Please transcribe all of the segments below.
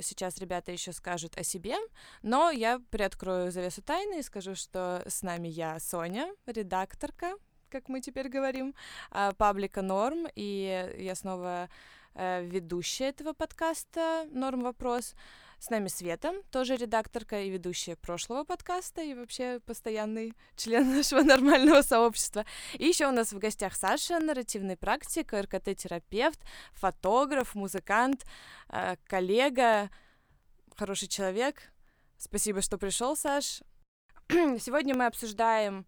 сейчас ребята еще скажут о себе, но я приоткрою завесу тайны и скажу, что с нами я, Соня, редакторка, как мы теперь говорим, а, паблика Норм, и я снова э, ведущая этого подкаста Норм Вопрос. С нами Света, тоже редакторка и ведущая прошлого подкаста и вообще постоянный член нашего нормального сообщества. И еще у нас в гостях Саша, нарративный практик, РКТ-терапевт, фотограф, музыкант, э, коллега, хороший человек. Спасибо, что пришел, Саш. Сегодня мы обсуждаем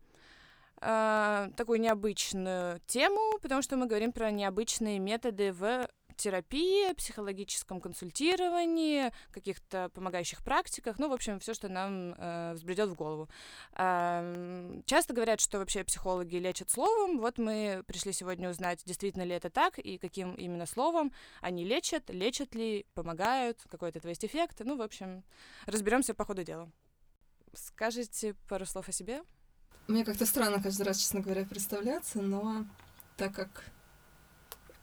э, такую необычную тему, потому что мы говорим про необычные методы в терапии, психологическом консультировании, каких-то помогающих практиках, ну, в общем, все, что нам э, взбредет в голову. Э, часто говорят, что вообще психологи лечат словом. Вот мы пришли сегодня узнать, действительно ли это так и каким именно словом они лечат, лечат ли, помогают, какой это есть эффект. Ну, в общем, разберемся по ходу дела. Скажите пару слов о себе? Мне как-то странно каждый раз, честно говоря, представляться, но так как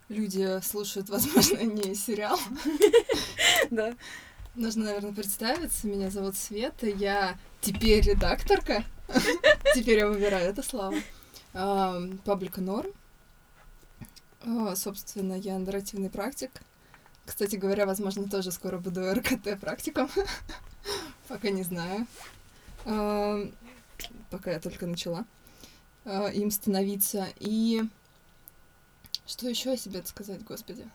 люди слушают, возможно, не сериал. Да. Нужно, наверное, представиться. Меня зовут Света. Я теперь редакторка. Теперь я выбираю это слово. Паблика Норм. А, собственно, я нарративный практик. Кстати говоря, возможно, тоже скоро буду РКТ практиком. Пока не знаю. Пока я только начала а, им становиться. И что еще о себе сказать, господи?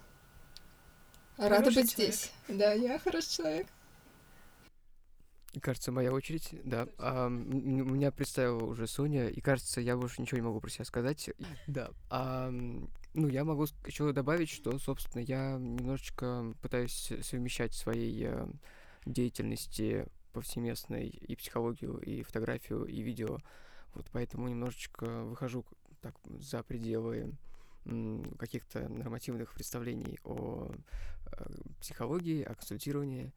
Рада хороший быть человек. здесь. Да, я хороший человек. Кажется, моя очередь, да. А, меня представила уже Соня, и кажется, я больше ничего не могу про себя сказать. Да. А, ну, я могу еще добавить, что, собственно, я немножечко пытаюсь совмещать своей э, деятельности повсеместной и психологию, и фотографию, и видео. Вот поэтому немножечко выхожу так за пределы каких-то нормативных представлений о э, психологии, о консультировании.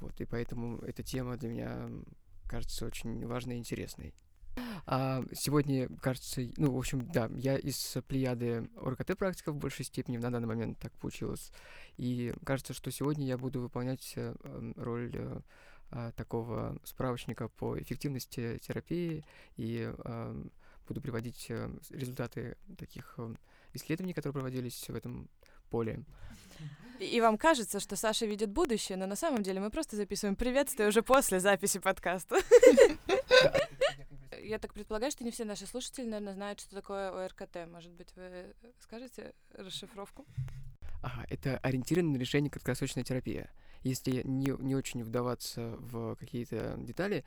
Вот, и поэтому эта тема для меня кажется очень важной и интересной. А сегодня, кажется, ну, в общем, да, я из плеяды ОРКТ практиков в большей степени на данный момент так получилось. И кажется, что сегодня я буду выполнять э, роль э, а, такого справочника по эффективности терапии и буду приводить результаты таких исследований, которые проводились в этом поле. И вам кажется, что Саша видит будущее, но на самом деле мы просто записываем приветствие уже после записи подкаста. Я так предполагаю, что не все наши слушатели, наверное, знают, что такое ОРКТ. Может быть, вы скажете расшифровку? Ага, это ориентированное решение краткосрочная терапия. Если не, не очень вдаваться в какие-то детали,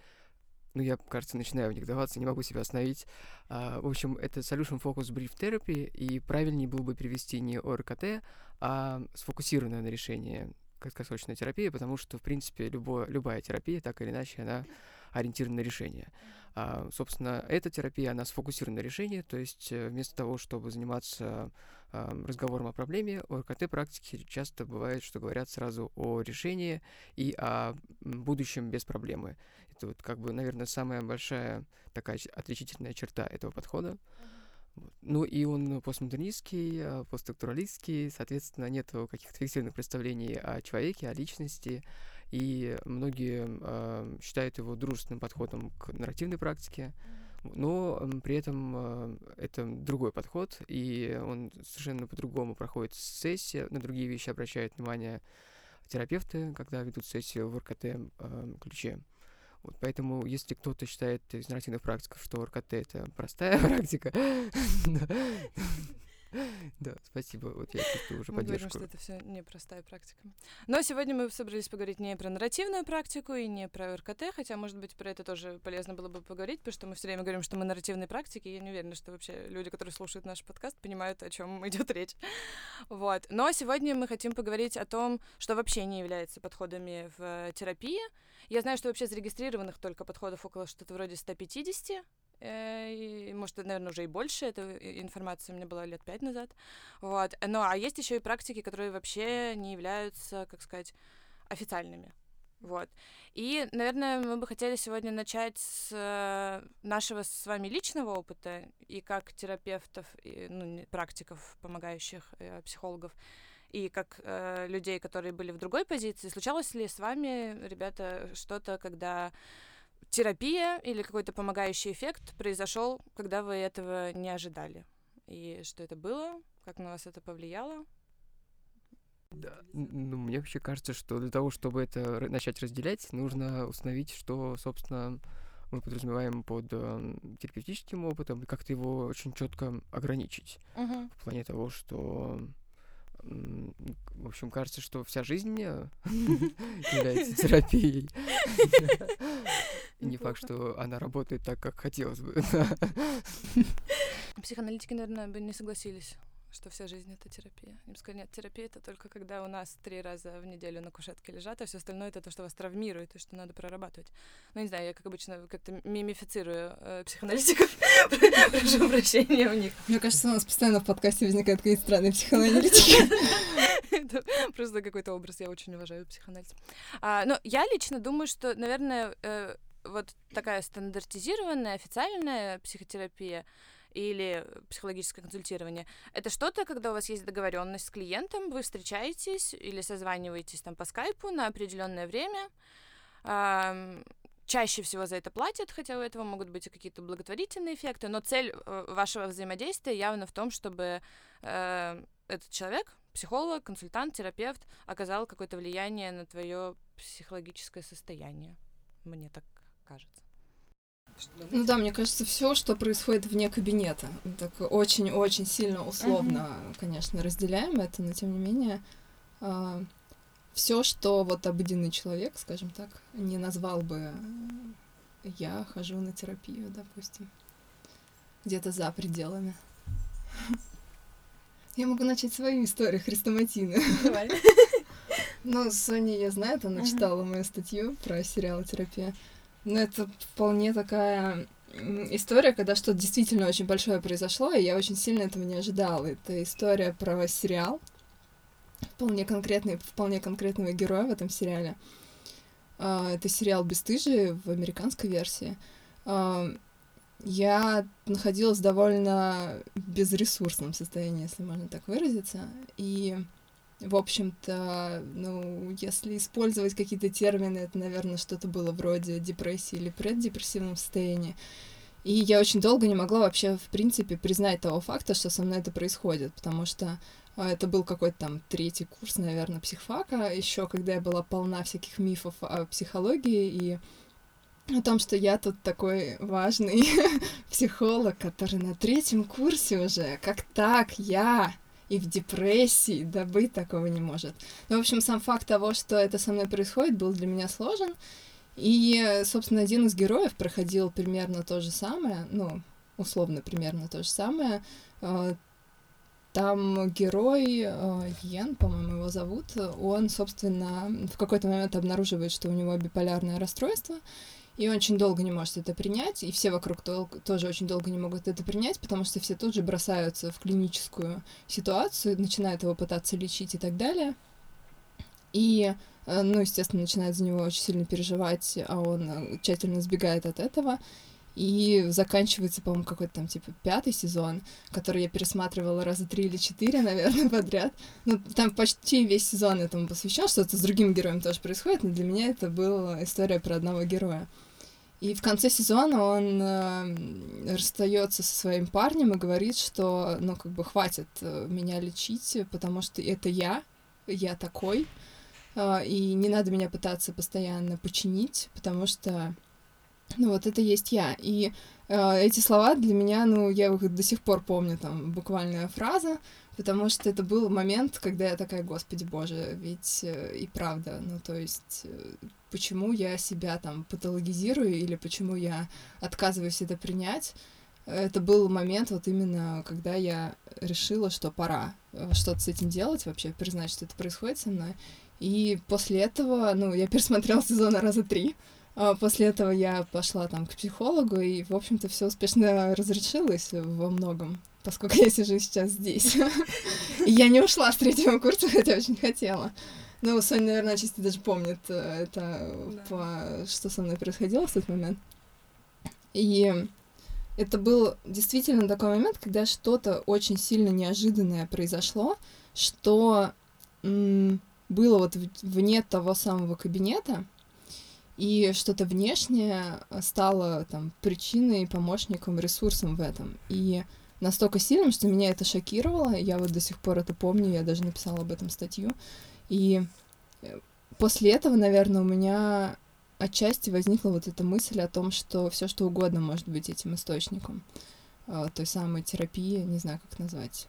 ну, я, кажется, начинаю в них даваться, не могу себя остановить. А, в общем, это Solution Focus Brief Therapy, и правильнее было бы перевести не ОРКТ, а сфокусированное на решение краткосрочной терапии, потому что, в принципе, любое, любая терапия, так или иначе, она ориентирована на решение. А, собственно, эта терапия, она сфокусирована на решении, то есть э, вместо того, чтобы заниматься разговором о проблеме, у РКТ-практики часто бывает, что говорят сразу о решении и о будущем без проблемы. Это вот как бы, наверное, самая большая такая отличительная черта этого подхода. Ну и он постмодернистский, а, постструктуралистский, соответственно, нет каких-то фиксированных представлений о человеке, о личности, и многие э, считают его дружественным подходом к нарративной практике, но при этом э, это другой подход, и он совершенно по-другому проходит сессия, на другие вещи обращают внимание терапевты, когда ведут сессию в РКТ ключе. Вот поэтому, если кто-то считает из нарративных практиков, что РКТ это простая практика, Да, спасибо. Вот я чувствую уже мы поддержку. Говорим, что это все непростая практика. Но сегодня мы собрались поговорить не про нарративную практику и не про РКТ, хотя, может быть, про это тоже полезно было бы поговорить, потому что мы все время говорим, что мы нарративные практики, я не уверена, что вообще люди, которые слушают наш подкаст, понимают, о чем идет речь. Вот. Но сегодня мы хотим поговорить о том, что вообще не является подходами в терапии. Я знаю, что вообще зарегистрированных только подходов около что-то вроде 150, Э, может, наверное, уже и больше, эта информация у меня была лет пять назад, вот, ну, а есть еще и практики, которые вообще не являются, как сказать, официальными, вот. И, наверное, мы бы хотели сегодня начать с э, нашего с вами личного опыта и как терапевтов, и, ну, практиков, помогающих э, психологов, и как э, людей, которые были в другой позиции, случалось ли с вами, ребята, что-то, когда терапия или какой-то помогающий эффект произошел, когда вы этого не ожидали? И что это было? Как на вас это повлияло? Да, ну, мне вообще кажется, что для того, чтобы это начать разделять, нужно установить, что, собственно, мы подразумеваем под э, терапевтическим опытом, и как-то его очень четко ограничить. Угу. В плане того, что в общем, кажется, что вся жизнь является терапией. Не факт, что она работает так, как хотелось бы. Психоаналитики, наверное, бы не согласились что вся жизнь это терапия. Им сказали, нет, терапия это только когда у нас три раза в неделю на кушетке лежат, а все остальное это то, что вас травмирует и что надо прорабатывать. Ну, не знаю, я, как обычно, как-то мимифицирую э, психоаналитиков. Прошу прощения у них. Мне кажется, у нас постоянно в подкасте возникают какие-то странные психоаналитики. Просто какой-то образ. Я очень уважаю психоанализ. А, но я лично думаю, что, наверное, э, вот такая стандартизированная, официальная психотерапия — или психологическое консультирование. Это что-то, когда у вас есть договоренность с клиентом, вы встречаетесь или созваниваетесь там по скайпу на определенное время. Чаще всего за это платят, хотя у этого могут быть и какие-то благотворительные эффекты, но цель э, вашего взаимодействия явно в том, чтобы э, этот человек, психолог, консультант, терапевт, оказал какое-то влияние на твое психологическое состояние. Мне так кажется. Ну да, мне кажется, все, что происходит вне кабинета, так очень-очень сильно условно, uh-huh. конечно, разделяем это, но тем не менее э, все, что вот обыденный человек, скажем так, не назвал бы, я хожу на терапию, допустим, где-то за пределами. Я могу начать свою историю хрестоматины. Ну, Соня, я знаю, она читала мою статью про сериал «Терапия». Ну, это вполне такая история, когда что-то действительно очень большое произошло, и я очень сильно этого не ожидала. Это история про сериал, вполне конкретный, вполне конкретного героя в этом сериале. А, это сериал «Бестыжие» в американской версии. А, я находилась в довольно безресурсном состоянии, если можно так выразиться, и в общем-то, ну, если использовать какие-то термины, это, наверное, что-то было вроде депрессии или преддепрессивном состоянии. И я очень долго не могла вообще, в принципе, признать того факта, что со мной это происходит, потому что а, это был какой-то там третий курс, наверное, психфака, еще когда я была полна всяких мифов о психологии и о том, что я тут такой важный психолог, который на третьем курсе уже. Как так? Я и в депрессии, да быть такого не может. Ну, в общем, сам факт того, что это со мной происходит, был для меня сложен. И, собственно, один из героев проходил примерно то же самое, ну, условно примерно то же самое. А, там герой, а, Йен, по-моему, его зовут, он, собственно, в какой-то момент обнаруживает, что у него биполярное расстройство, и очень долго не может это принять, и все вокруг то, тоже очень долго не могут это принять, потому что все тут же бросаются в клиническую ситуацию, начинают его пытаться лечить и так далее. И, э, ну, естественно, начинают за него очень сильно переживать, а он э, тщательно сбегает от этого. И заканчивается, по-моему, какой-то там, типа, пятый сезон, который я пересматривала раза три или четыре, наверное, подряд. Ну, там почти весь сезон этому посвящен, что-то с другим героем тоже происходит, но для меня это была история про одного героя. И в конце сезона он э, расстается со своим парнем и говорит, что, ну, как бы хватит э, меня лечить, потому что это я, я такой, э, и не надо меня пытаться постоянно починить, потому что, ну, вот это есть я. И э, эти слова для меня, ну, я их до сих пор помню, там, буквальная фраза, потому что это был момент, когда я такая, господи боже, ведь э, и правда, ну, то есть, э, почему я себя там патологизирую или почему я отказываюсь это принять, это был момент вот именно, когда я решила, что пора э, что-то с этим делать, вообще признать, что это происходит со мной. И после этого, ну, я пересмотрела сезон раза три, а после этого я пошла там к психологу, и, в общем-то, все успешно разрешилось во многом поскольку я сижу сейчас здесь. И я не ушла с третьего курса, хотя очень хотела. Ну, Соня, наверное, отчасти даже помнит э, это, да. по, что со мной происходило в тот момент. И это был действительно такой момент, когда что-то очень сильно неожиданное произошло, что было вот вне того самого кабинета, и что-то внешнее стало там причиной, помощником, ресурсом в этом. И настолько сильным, что меня это шокировало. Я вот до сих пор это помню, я даже написала об этом статью. И э, после этого, наверное, у меня отчасти возникла вот эта мысль о том, что все что угодно может быть этим источником э, той самой терапии, не знаю, как назвать,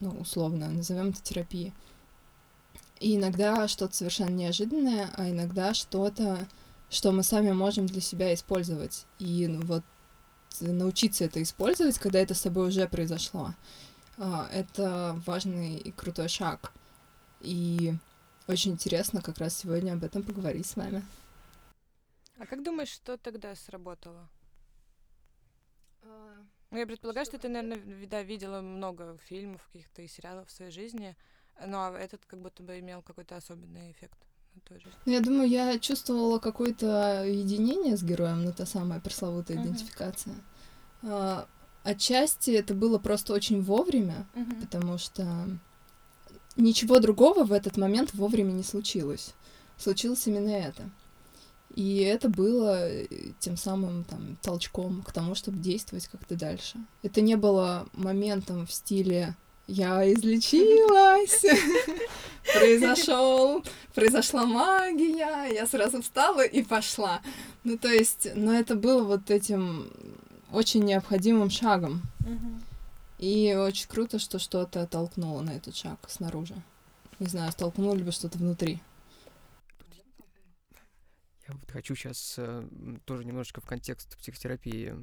ну, условно, назовем это терапией. И иногда что-то совершенно неожиданное, а иногда что-то, что мы сами можем для себя использовать. И ну, вот научиться это использовать, когда это с собой уже произошло, а, это важный и крутой шаг. И очень интересно как раз сегодня об этом поговорить с вами. А как думаешь, что тогда сработало? Ну, я предполагаю, что, ты, наверное, да, видела много фильмов каких-то и сериалов в своей жизни, но этот как будто бы имел какой-то особенный эффект на твою жизнь. Ну, я думаю, я чувствовала какое-то единение с героем, ну, та самая пресловутая Мгм. идентификация. А, отчасти это было просто очень вовремя, потому что ничего другого в этот момент вовремя не случилось. Случилось именно это. И это было э, тем самым там, толчком к тому, чтобы действовать как-то дальше. Это не было моментом в стиле «я излечилась», произошел, произошла магия, я сразу встала и пошла. Ну, то есть, но это было вот этим очень необходимым шагом. И очень круто, что что-то толкнуло на этот шаг снаружи. Не знаю, столкнуло либо что-то внутри. Я вот хочу сейчас тоже немножечко в контекст психотерапии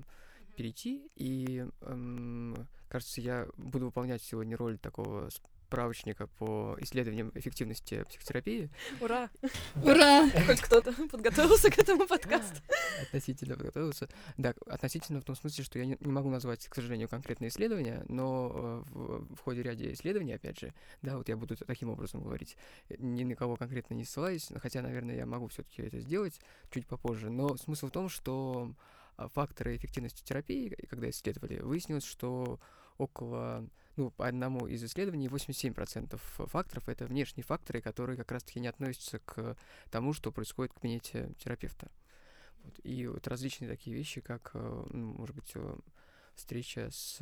перейти, и эм, кажется, я буду выполнять сегодня роль такого справочника по исследованиям эффективности психотерапии. Ура! Ура! Хоть кто-то подготовился к этому подкасту. Относительно подготовился. Да, относительно в том смысле, что я не, не могу назвать, к сожалению, конкретные исследования, но э, в, в ходе ряда исследований, опять же, да, вот я буду таким образом говорить, ни на кого конкретно не ссылаюсь, хотя, наверное, я могу все-таки это сделать чуть попозже. Но смысл в том, что факторы эффективности терапии, когда исследовали, выяснилось, что около ну, по одному из исследований 87% факторов это внешние факторы, которые как раз-таки не относятся к тому, что происходит в кабинете терапевта. Вот. И вот различные такие вещи, как, ну, может быть, встреча с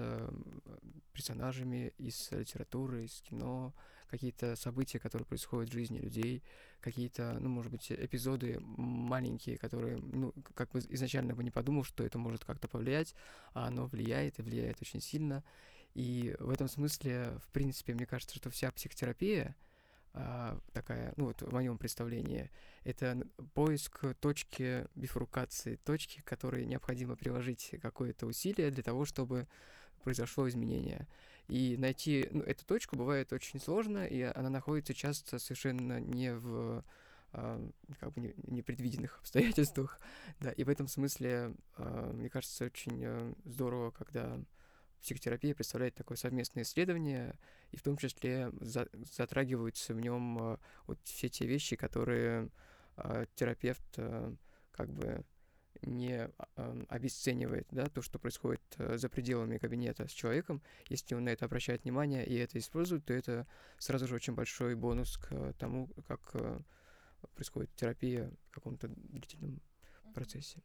персонажами из литературы, из кино, какие-то события, которые происходят в жизни людей, какие-то, ну, может быть, эпизоды маленькие, которые, ну, как бы изначально бы не подумал, что это может как-то повлиять, а оно влияет и влияет очень сильно. И в этом смысле, в принципе, мне кажется, что вся психотерапия а, такая, ну вот в моем представлении, это поиск точки бифуркации, точки, которой необходимо приложить какое-то усилие для того, чтобы произошло изменение. И найти ну, эту точку бывает очень сложно, и она находится часто совершенно не в э, как бы непредвиденных обстоятельствах. Да, и в этом смысле, э, мне кажется, очень э, здорово, когда психотерапия представляет такое совместное исследование, и в том числе за, затрагиваются в нем э, вот все те вещи, которые э, терапевт э, как бы не э, обесценивает, да, то, что происходит э, за пределами кабинета с человеком. Если он на это обращает внимание и это использует, то это сразу же очень большой бонус к тому, как э, происходит терапия в каком-то длительном процессе.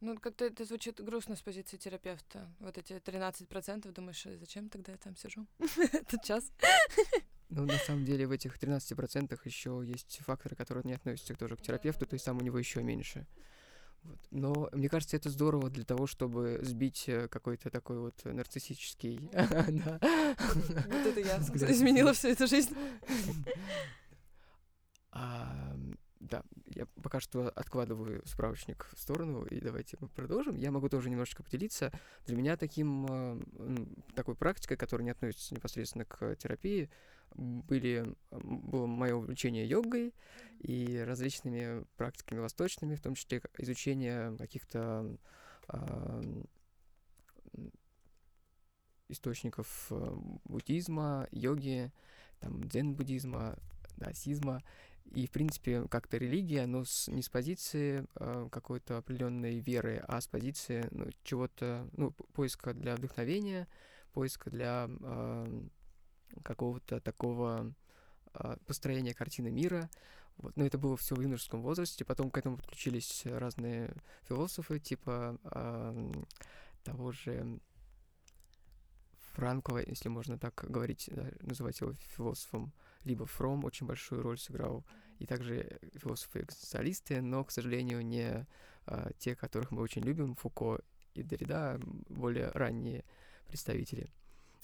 Ну, как-то это звучит грустно с позиции терапевта. Вот эти 13% думаешь, зачем тогда я там сижу этот час? Ну, на самом деле, в этих 13% еще есть факторы, которые не относятся тоже к терапевту, то есть там у него еще меньше. Вот. Но мне кажется, это здорово для того, чтобы сбить какой-то такой вот нарциссический... Вот это я изменила всю эту жизнь. Да, я пока что откладываю справочник в сторону, и давайте мы продолжим. Я могу тоже немножечко поделиться. Для меня таким, такой практикой, которая не относится непосредственно к терапии, были, было мое увлечение йогой и различными практиками восточными, в том числе изучение каких-то э, источников буддизма, йоги, там, дзен-буддизма, даосизма. И, в принципе, как-то религия, но с, не с позиции э, какой-то определенной веры, а с позиции ну, чего-то, ну, поиска для вдохновения, поиска для э, какого-то такого а, построение картины мира. Вот. Но это было все в юношеском возрасте. Потом к этому подключились разные философы, типа э, того же Франкова, если можно так говорить, да, называть его философом, либо Фром очень большую роль сыграл, и также философы-экзистенциалисты, но, к сожалению, не а, те, которых мы очень любим, Фуко и Derrida, более ранние представители.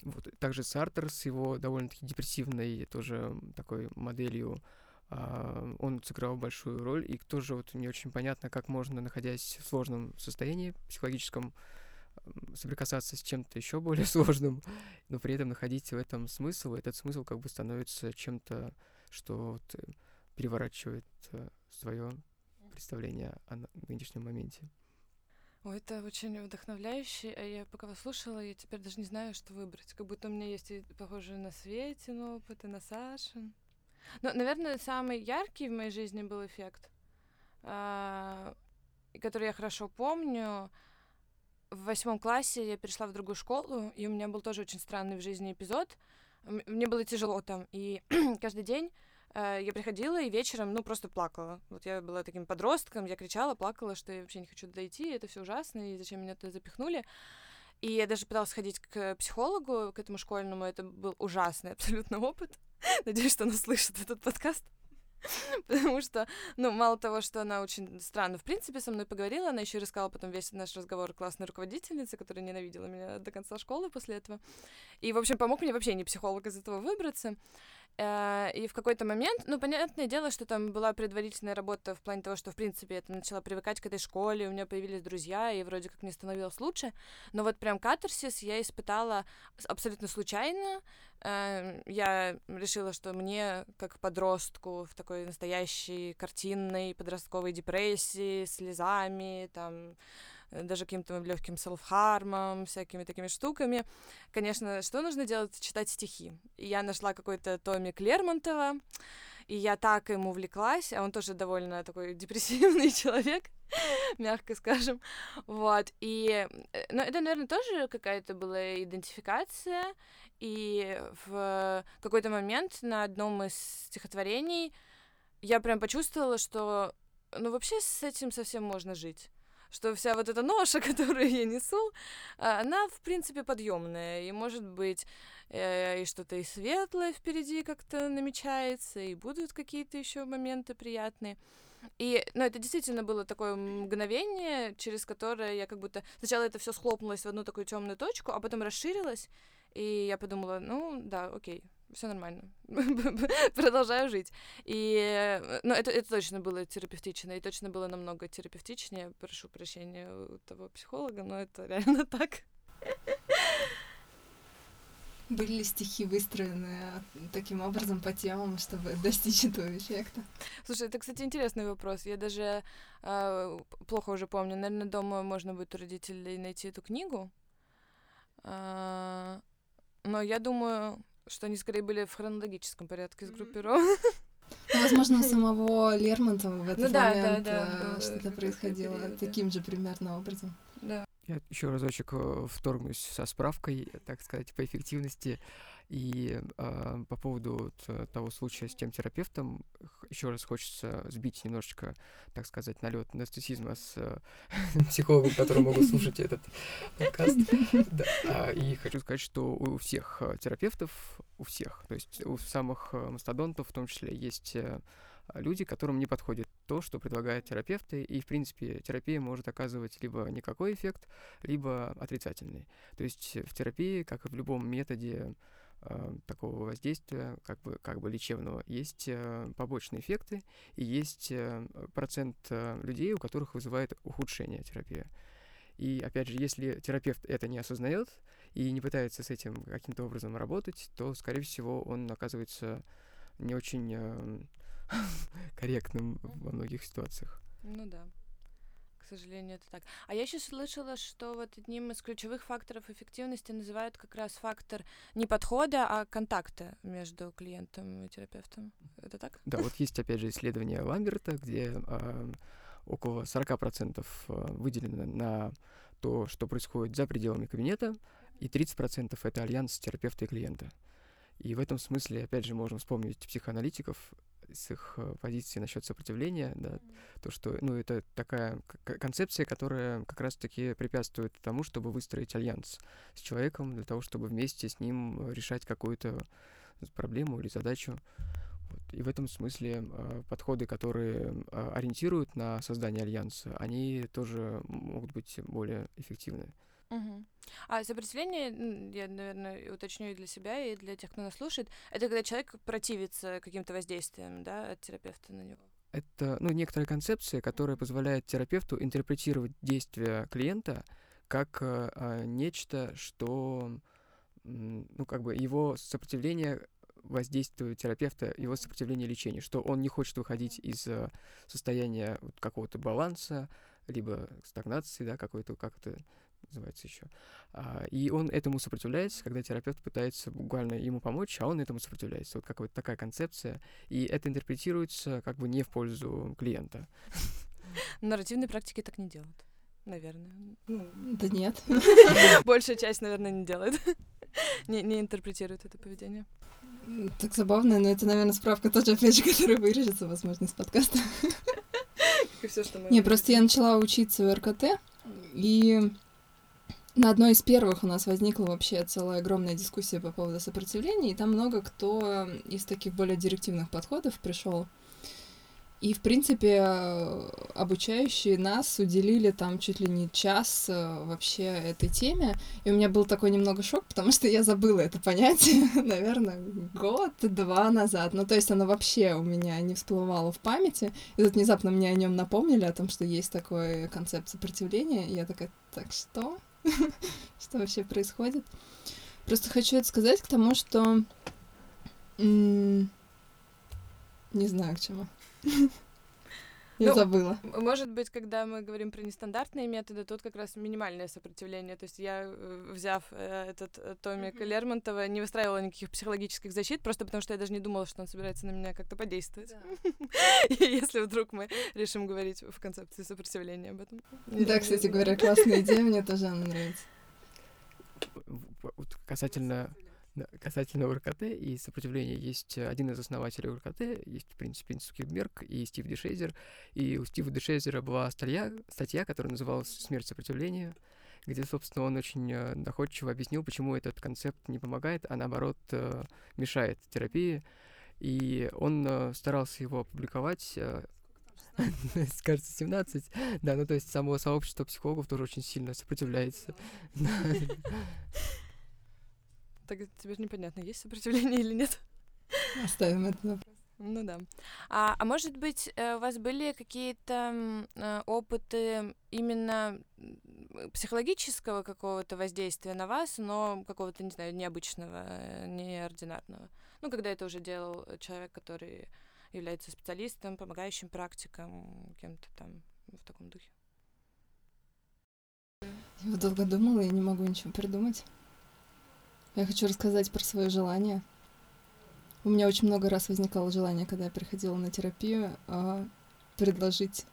Вот. Также Сартер с его довольно-таки депрессивной тоже такой моделью, а, он сыграл большую роль, и тоже вот не очень понятно, как можно, находясь в сложном состоянии психологическом, соприкасаться с чем-то еще более сложным, но при этом находить в этом смысл, и этот смысл как бы становится чем-то, что вот э, переворачивает э, свое представление о нынешнем моменте. О, это очень вдохновляюще. А я пока вас слушала, я теперь даже не знаю, что выбрать. Как будто у меня есть похожие на Светин опыт, и на Сашин. Но, наверное, самый яркий в моей жизни был эффект, а, который я хорошо помню. В восьмом классе я перешла в другую школу, и у меня был тоже очень странный в жизни эпизод. Мне было тяжело там, и каждый день я приходила и вечером, ну, просто плакала. Вот я была таким подростком, я кричала, плакала, что я вообще не хочу туда идти, это все ужасно, и зачем меня туда запихнули. И я даже пыталась ходить к психологу, к этому школьному, это был ужасный абсолютно опыт. Надеюсь, что она слышит этот подкаст. Потому что, ну, мало того, что она очень странно, в принципе, со мной поговорила, она еще рассказала потом весь наш разговор классной руководительницы, которая ненавидела меня до конца школы после этого. И, в общем, помог мне вообще не психолог из этого выбраться. Э, и в какой-то момент, ну, понятное дело, что там была предварительная работа в плане того, что, в принципе, я начала привыкать к этой школе, у меня появились друзья, и вроде как мне становилось лучше. Но вот прям катарсис я испытала абсолютно случайно. Э, я решила, что мне, как подростку, в такой настоящей картинной подростковой депрессии, слезами, там, даже каким-то легким селфхармом, всякими такими штуками. Конечно, что нужно делать? Читать стихи. И я нашла какой-то томик Лермонтова, и я так ему увлеклась, а он тоже довольно такой депрессивный человек, мягко скажем, вот, и, э, ну, это, наверное, тоже какая-то была идентификация, и в какой-то момент на одном из стихотворений я прям почувствовала, что, ну, вообще с этим совсем можно жить что вся вот эта ноша, которую я несу, а, она, в принципе, подъемная. И, может быть, э, и что-то и светлое впереди как-то намечается, и будут какие-то еще моменты приятные. И, ну, это действительно было такое мгновение, через которое я как будто сначала это все схлопнулось в одну такую темную точку, а потом расширилось, и я подумала, ну, да, окей, все нормально, продолжаю жить. И, ну, это, это точно было терапевтично, и точно было намного терапевтичнее, прошу прощения у того психолога, но это реально так. Были ли стихи выстроены таким образом по темам, чтобы достичь этого эффекта? Слушай, это, кстати, интересный вопрос. Я даже э, плохо уже помню. Наверное, дома можно будет у родителей найти эту книгу. Э, но я думаю, что они скорее были в хронологическом порядке сгруппированы. Ну, возможно, у самого Лермонтова в этот ну, да, момент да, да, э, что-то происходило период, таким же примерно образом. Да. Я еще разочек э, вторгнусь со справкой, так сказать, по эффективности. И э, по поводу вот, э, того случая с тем терапевтом, еще раз хочется сбить немножечко, так сказать, налет нарциссизма с э, психологом, который могут слушать этот подкаст. А, и хочу сказать, что у всех э, терапевтов, у всех, то есть у самых мастодонтов в том числе есть люди, которым не подходит то, что предлагают терапевты, и, в принципе, терапия может оказывать либо никакой эффект, либо отрицательный. То есть в терапии, как и в любом методе э, такого воздействия, как бы, как бы лечебного, есть э, побочные эффекты, и есть э, процент э, людей, у которых вызывает ухудшение терапия. И опять же, если терапевт это не осознает и не пытается с этим каким-то образом работать, то, скорее всего, он оказывается не очень э, корректным во многих ситуациях. Ну да. Сожалению, это так. А я еще слышала, что вот одним из ключевых факторов эффективности называют как раз фактор не подхода, а контакта между клиентом и терапевтом. Это так? Да, вот есть опять же исследование Ламберта, где э, около 40% выделено на то, что происходит за пределами кабинета, и 30% это альянс терапевта и клиента. И в этом смысле, опять же, можем вспомнить психоаналитиков с их э, позиции насчет сопротивления, да, mm-hmm. то, что, ну, это такая концепция, которая как раз-таки препятствует тому, чтобы выстроить альянс с человеком, для того, чтобы вместе с ним решать какую-то проблему или задачу. Вот. И в этом смысле э, подходы, которые э, ориентируют на создание альянса, они тоже могут быть более эффективны. Угу. А сопротивление, я, наверное, уточню и для себя, и для тех, кто нас слушает, это когда человек противится каким-то воздействиям, да, от терапевта на него. Это, ну, некоторая концепция, которая позволяет терапевту интерпретировать действия клиента как э, нечто, что, ну, как бы его сопротивление воздействию терапевта, его сопротивление лечению, что он не хочет выходить из э, состояния вот какого-то баланса, либо стагнации, да, какой-то, как это называется еще. А, и он этому сопротивляется, когда терапевт пытается буквально ему помочь, а он этому сопротивляется. Вот какая-то такая концепция. И это интерпретируется как бы не в пользу клиента. Нарративные практики так не делают. Наверное. Ну, да нет. Большая часть, наверное, не делает. не, не интерпретирует это поведение. Так забавно, но это, наверное, справка тоже, опять же, которая вырежется, возможно, из подкаста. Как и все, что мы... Не, просто я начала учиться в РКТ, и на одной из первых у нас возникла вообще целая огромная дискуссия по поводу сопротивления, и там много кто из таких более директивных подходов пришел. И, в принципе, обучающие нас уделили там чуть ли не час э, вообще этой теме. И у меня был такой немного шок, потому что я забыла это понятие, наверное, год-два назад. Ну, то есть оно вообще у меня не всплывало в памяти. И тут внезапно мне о нем напомнили, о том, что есть такой концепт сопротивления. И я такая, так что? что вообще происходит. Просто хочу это сказать к тому, что... Не знаю, к чему. Я ну, забыла. Может быть, когда мы говорим про нестандартные методы, тут как раз минимальное сопротивление. То есть я, э, взяв э, этот э, томик mm-hmm. Лермонтова, не выстраивала никаких психологических защит, просто потому что я даже не думала, что он собирается на меня как-то подействовать. Если вдруг мы решим говорить в концепции сопротивления об этом. Да, кстати говоря, классная идея, мне тоже она нравится. Касательно касательно УРКТ и сопротивления есть один из основателей УРКТ, есть, в принципе, Цукерберг и Стив Дешейзер. И у Стива Дешейзера была статья, статья, которая называлась «Смерть сопротивления», где, собственно, он очень э, доходчиво объяснил, почему этот концепт не помогает, а наоборот э, мешает терапии. И он э, старался его опубликовать кажется, 17. Да, ну то есть само сообщество психологов тоже очень сильно сопротивляется. Так тебе же непонятно, есть сопротивление или нет. Оставим этот вопрос. Ну да. А, а может быть, э, у вас были какие-то э, опыты именно психологического какого-то воздействия на вас, но какого-то, не знаю, необычного, э, неординарного? Ну, когда это уже делал человек, который является специалистом, помогающим практиком, кем-то там в таком духе. Я долго думала, я не могу ничего придумать. Я хочу рассказать про свое желание. У меня очень много раз возникало желание, когда я приходила на терапию, а, предложить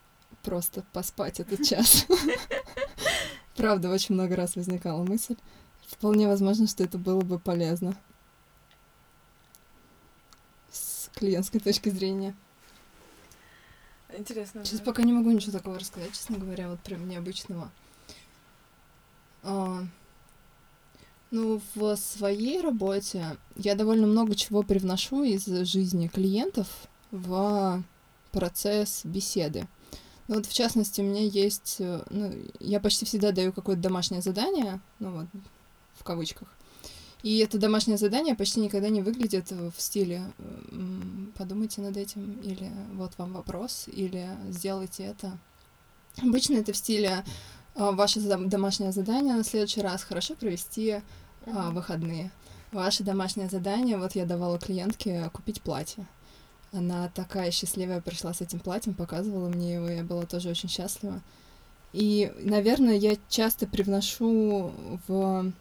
просто поспать этот час. Правда, очень много раз возникала мысль. Вполне возможно, что это было бы полезно. С клиентской точки зрения. Интересно. Сейчас да? пока не могу ничего такого рассказать, честно говоря, вот прям необычного. А, ну, в своей работе я довольно много чего привношу из жизни клиентов в процесс беседы. Ну, вот, в частности, у меня есть... Э, ну, я почти всегда даю какое-то домашнее задание, ну вот, в кавычках. И это домашнее задание почти никогда не выглядит в стиле «подумайте над этим» или «вот вам вопрос» или «сделайте это». Обычно это в стиле «А, «ваше домашнее задание на следующий раз хорошо провести а, выходные. Ваше домашнее задание, вот я давала клиентке купить платье. Она такая счастливая пришла с этим платьем, показывала мне его, я была тоже очень счастлива. И, наверное, я часто привношу в,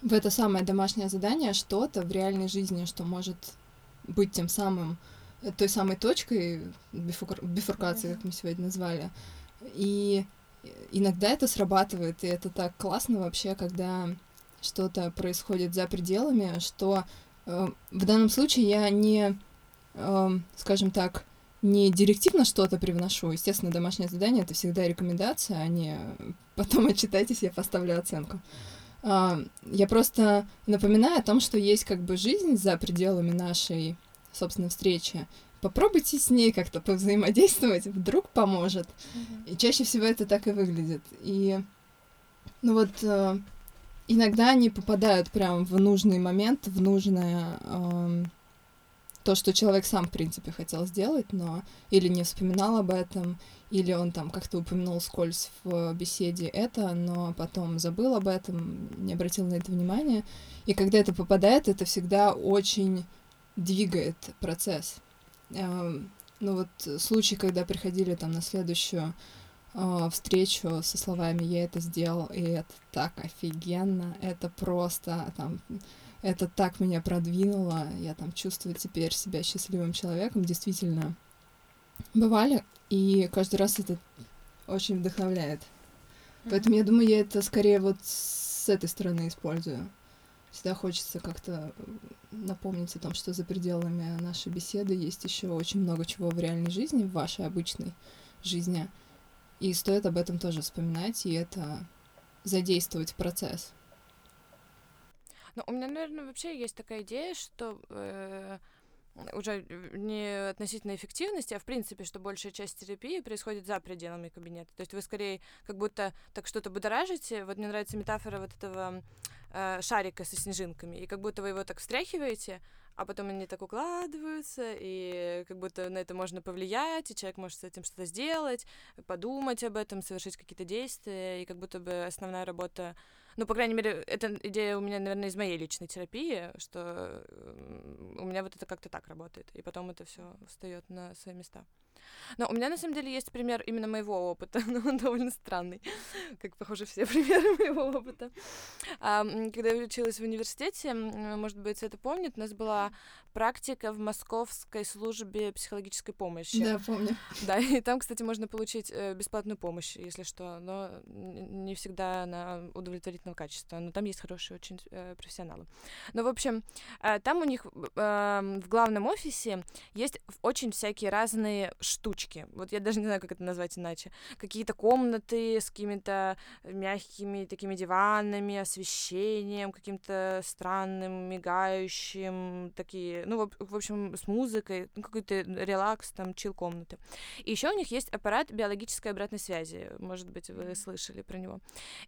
в это самое домашнее задание что-то в реальной жизни, что может быть тем самым, той самой точкой бифур, бифуркации, как мы сегодня назвали. И иногда это срабатывает, и это так классно вообще, когда что-то происходит за пределами, что э, в данном случае я не, э, скажем так, не директивно что-то привношу. Естественно, домашнее задание — это всегда рекомендация, а не потом отчитайтесь, я поставлю оценку. Uh, я просто напоминаю о том, что есть как бы жизнь за пределами нашей, собственно, встречи. Попробуйте с ней как-то повзаимодействовать, вдруг поможет. Mm-hmm. И чаще всего это так и выглядит. И, ну вот, uh, иногда они попадают прям в нужный момент, в нужное... Uh, то, что человек сам, в принципе, хотел сделать, но или не вспоминал об этом, или он там как-то упомянул скользь в беседе это, но потом забыл об этом, не обратил на это внимания. И когда это попадает, это всегда очень двигает процесс. Эм, ну вот случай, когда приходили там на следующую э, встречу со словами «я это сделал, и это так офигенно, это просто там это так меня продвинуло, я там чувствую теперь себя счастливым человеком, действительно бывали, и каждый раз это очень вдохновляет. Поэтому я думаю, я это скорее вот с этой стороны использую. Всегда хочется как-то напомнить о том, что за пределами нашей беседы есть еще очень много чего в реальной жизни, в вашей обычной жизни. И стоит об этом тоже вспоминать и это задействовать в процесс. Ну, у меня, наверное, вообще есть такая идея, что э, уже не относительно эффективности, а в принципе, что большая часть терапии происходит за пределами кабинета. То есть вы скорее как будто так что-то будоражите. Вот мне нравится метафора вот этого э, шарика со снежинками, и как будто вы его так встряхиваете, а потом они так укладываются, и как будто на это можно повлиять, и человек может с этим что-то сделать, подумать об этом, совершить какие-то действия, и как будто бы основная работа ну, по крайней мере, эта идея у меня, наверное, из моей личной терапии, что у меня вот это как-то так работает, и потом это все встает на свои места. Но у меня, на самом деле, есть пример именно моего опыта, но он довольно странный, как, похоже, все примеры моего опыта. А, когда я училась в университете, может быть, это помнит, у нас была практика в Московской службе психологической помощи. Да, помню. Да, и там, кстати, можно получить э, бесплатную помощь, если что, но не всегда на удовлетворительного качества, но там есть хорошие очень э, профессионалы. Но, в общем, э, там у них в главном офисе есть очень всякие разные штучки. Вот я даже не знаю, как это назвать иначе. Какие-то комнаты с какими-то мягкими такими диванами, освещением каким-то странным, мигающим, такие, ну, в, общем, с музыкой, ну, какой-то релакс, там, чил комнаты. И еще у них есть аппарат биологической обратной связи. Может быть, вы слышали про него.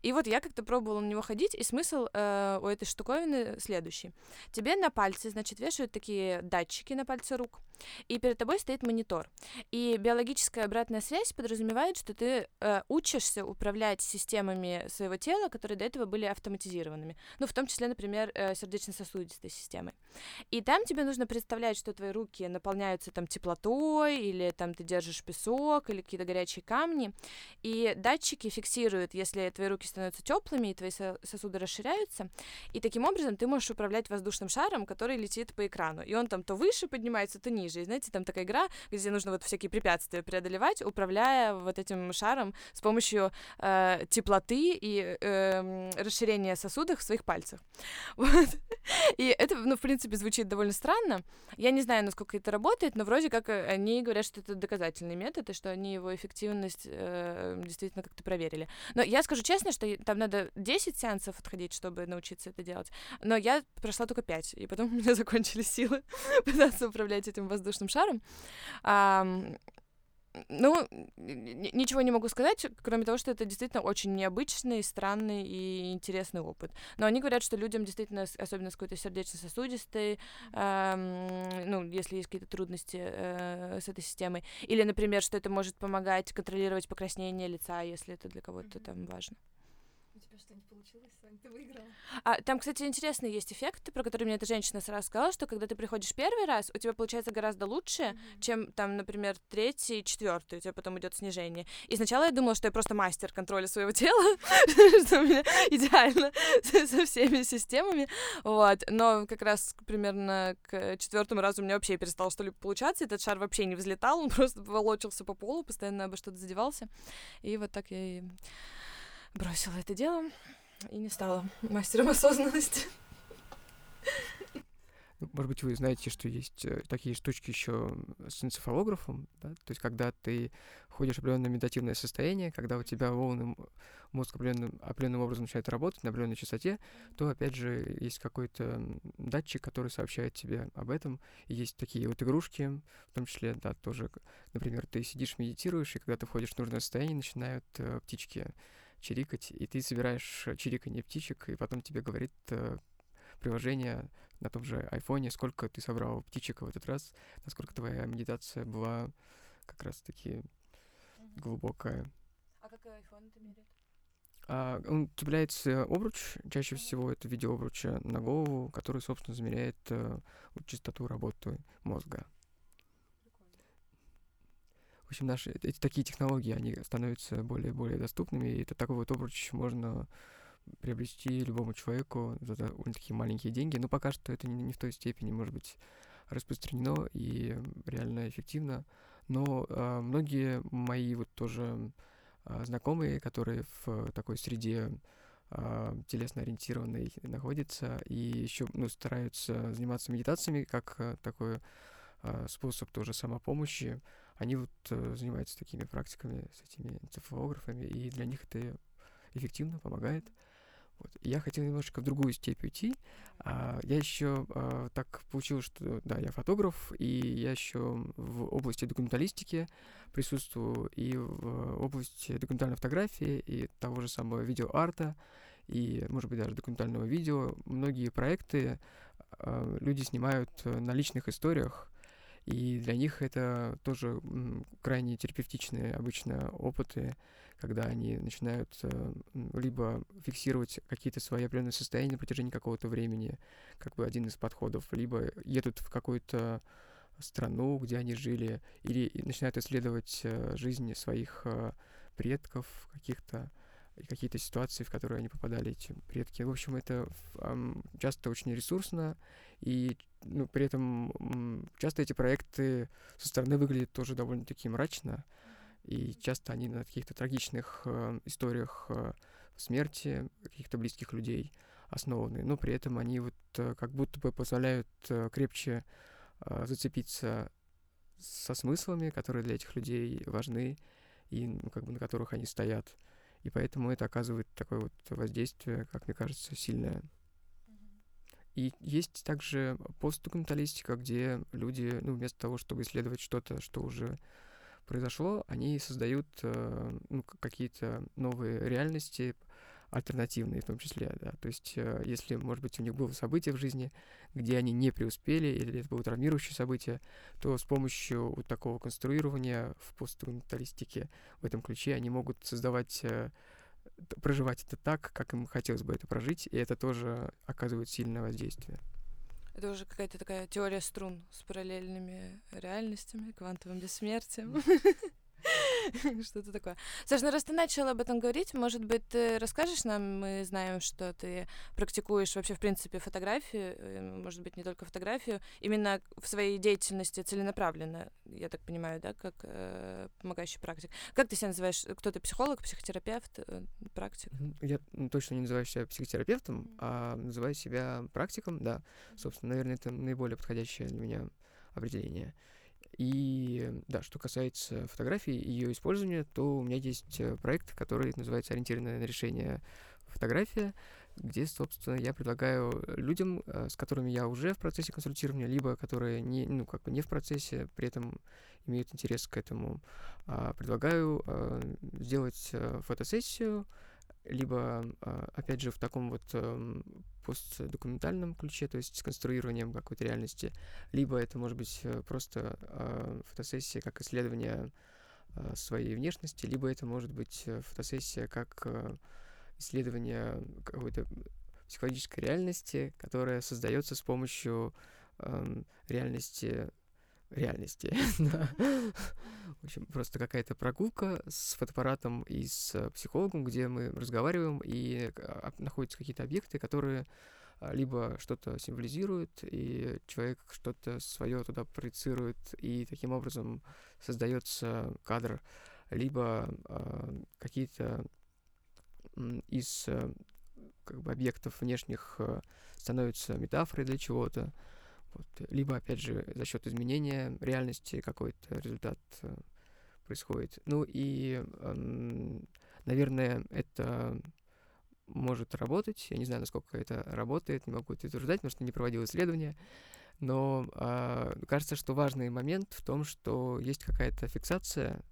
И вот я как-то пробовала на него ходить, и смысл э, у этой штуковины следующий. Тебе на пальцы, значит, вешают такие датчики на пальцы рук, и перед тобой стоит монитор. И биологическая обратная связь подразумевает, что ты э, учишься управлять системами своего тела, которые до этого были автоматизированными. Ну, в том числе, например, э, сердечно-сосудистой системой. И там тебе нужно представлять, что твои руки наполняются там теплотой, или там ты держишь песок, или какие-то горячие камни. И датчики фиксируют, если твои руки становятся теплыми, и твои сосуды расширяются. И таким образом ты можешь управлять воздушным шаром, который летит по экрану. И он там то выше поднимается, то ниже. И знаете, там такая игра, где нужно вот всякие препятствия преодолевать, управляя вот этим шаром с помощью э, теплоты и э, расширения сосудов в своих пальцах. Вот. И это, ну, в принципе, звучит довольно странно. Я не знаю, насколько это работает, но вроде как э, они говорят, что это доказательный метод, и что они его эффективность э, действительно как-то проверили. Но я скажу честно, что там надо 10 сеансов отходить, чтобы научиться это делать. Но я прошла только 5, и потом у меня закончились силы пытаться управлять этим воздушным шаром. А, ну, ничего не могу сказать, кроме того, что это действительно очень необычный, странный и интересный опыт. Но они говорят, что людям действительно, особенно с какой-то сердечно-сосудистой, э, ну, если есть какие-то трудности э, с этой системой, или, например, что это может помогать контролировать покраснение лица, если это для кого-то там важно тебя что-нибудь получилось, Сань, ты выиграла. А, там, кстати, интересный есть эффект, про который мне эта женщина сразу сказала, что когда ты приходишь первый раз, у тебя получается гораздо лучше, mm-hmm. чем там, например, третий, четвертый, у тебя потом идет снижение. И сначала я думала, что я просто мастер контроля своего тела, что у меня идеально со всеми системами, вот. Но как раз примерно к четвертому разу у меня вообще перестало что-либо получаться, этот шар вообще не взлетал, он просто волочился по полу, постоянно обо что-то задевался, и вот так я и бросила это дело и не стала мастером осознанности. Ну, может быть, вы знаете, что есть э, такие штучки еще с энцефалографом, да? то есть когда ты входишь в определенное медитативное состояние, когда у тебя волны мозг определенным, определенным образом начинает работать на определенной частоте, то, опять же, есть какой-то датчик, который сообщает тебе об этом. И есть такие вот игрушки, в том числе, да, тоже, например, ты сидишь, медитируешь, и когда ты входишь в нужное состояние, начинают э, птички чирикать, и ты собираешь чириканье птичек, и потом тебе говорит э, приложение на том же айфоне, сколько ты собрал птичек в этот раз, насколько твоя медитация была как раз-таки глубокая. А как iPhone это меряет? А, он цепляется обруч, чаще всего это в виде обруча на голову, который, собственно, замеряет э, частоту работы мозга. Общем, наши эти такие технологии, они становятся более и более доступными, и это такой вот обруч можно приобрести любому человеку за довольно-таки маленькие деньги. Но пока что это не, не в той степени, может быть, распространено и реально эффективно. Но а, многие мои вот тоже а, знакомые, которые в такой среде а, телесно ориентированной находятся и еще ну, стараются заниматься медитациями как а, такой а, способ тоже самопомощи, они вот а, занимаются такими практиками с этими энцефалографами, и для них это эффективно помогает. Вот. Я хотел немножечко в другую степь уйти. А, я еще а, так получилось, что да, я фотограф, и я еще в области документалистики присутствую, и в области документальной фотографии, и того же самого видеоарта, и, может быть, даже документального видео. Многие проекты а, люди снимают на личных историях, и для них это тоже крайне терапевтичные обычно опыты, когда они начинают э, либо фиксировать какие-то свои определенные состояния на протяжении какого-то времени, как бы один из подходов, либо едут в какую-то страну, где они жили, или начинают исследовать э, жизнь своих э, предков, каких-то какие-то ситуации, в которые они попадали, эти предки. В общем, это часто очень ресурсно, и ну, при этом часто эти проекты со стороны выглядят тоже довольно-таки мрачно, и часто они на каких-то трагичных э, историях э, смерти каких-то близких людей основаны, но при этом они вот э, как будто бы позволяют э, крепче э, зацепиться со смыслами, которые для этих людей важны и ну, как бы на которых они стоят. И поэтому это оказывает такое вот воздействие, как мне кажется, сильное. И есть также постдокументалистика, где люди, ну, вместо того, чтобы исследовать что-то, что уже произошло, они создают э, ну, какие-то новые реальности, альтернативные в том числе, да, то есть э, если, может быть, у них было событие в жизни, где они не преуспели, или это было травмирующее событие, то с помощью вот такого конструирования в постдокументалистике в этом ключе они могут создавать э, проживать это так, как им хотелось бы это прожить, и это тоже оказывает сильное воздействие. Это уже какая-то такая теория струн с параллельными реальностями, квантовым бессмертием. Что-то такое. Саша, ну раз ты начала об этом говорить, может быть, ты расскажешь нам, мы знаем, что ты практикуешь вообще, в принципе, фотографию, э, может быть, не только фотографию, именно в своей деятельности целенаправленно, я так понимаю, да, как э, помогающий практик. Как ты себя называешь? Кто ты, психолог, психотерапевт, э, практик? Я точно не называю себя психотерапевтом, а называю себя практиком, да. Собственно, наверное, это наиболее подходящее для меня определение. И да, что касается фотографии и ее использования, то у меня есть э, проект, который называется «Ориентированное на решение фотография», где, собственно, я предлагаю людям, э, с которыми я уже в процессе консультирования, либо которые не, ну, как бы не в процессе, при этом имеют интерес к этому, а, предлагаю э, сделать фотосессию, либо, а, опять же, в таком вот эм, постдокументальном ключе, то есть с конструированием какой-то реальности, либо это может быть э, просто а, фотосессия как исследование а, своей внешности, либо это может быть э, фотосессия как э, исследование какой-то психологической реальности, которая создается с помощью эм, реальности реальности. В общем, просто какая-то прогулка с фотоаппаратом и с э, психологом, где мы разговариваем, и а, находятся какие-то объекты, которые а, либо что-то символизируют, и человек что-то свое туда проецирует, и таким образом создается кадр, либо э, какие-то из как бы объектов внешних э, становятся метафорой для чего-то. Вот. Либо, опять же, за счет изменения реальности какой-то результат э, происходит. Ну и, наверное, это может работать. Я не знаю, насколько это работает, не могу это утверждать, потому что не проводил исследования. Но э, кажется, что важный момент в том, что есть какая-то фиксация,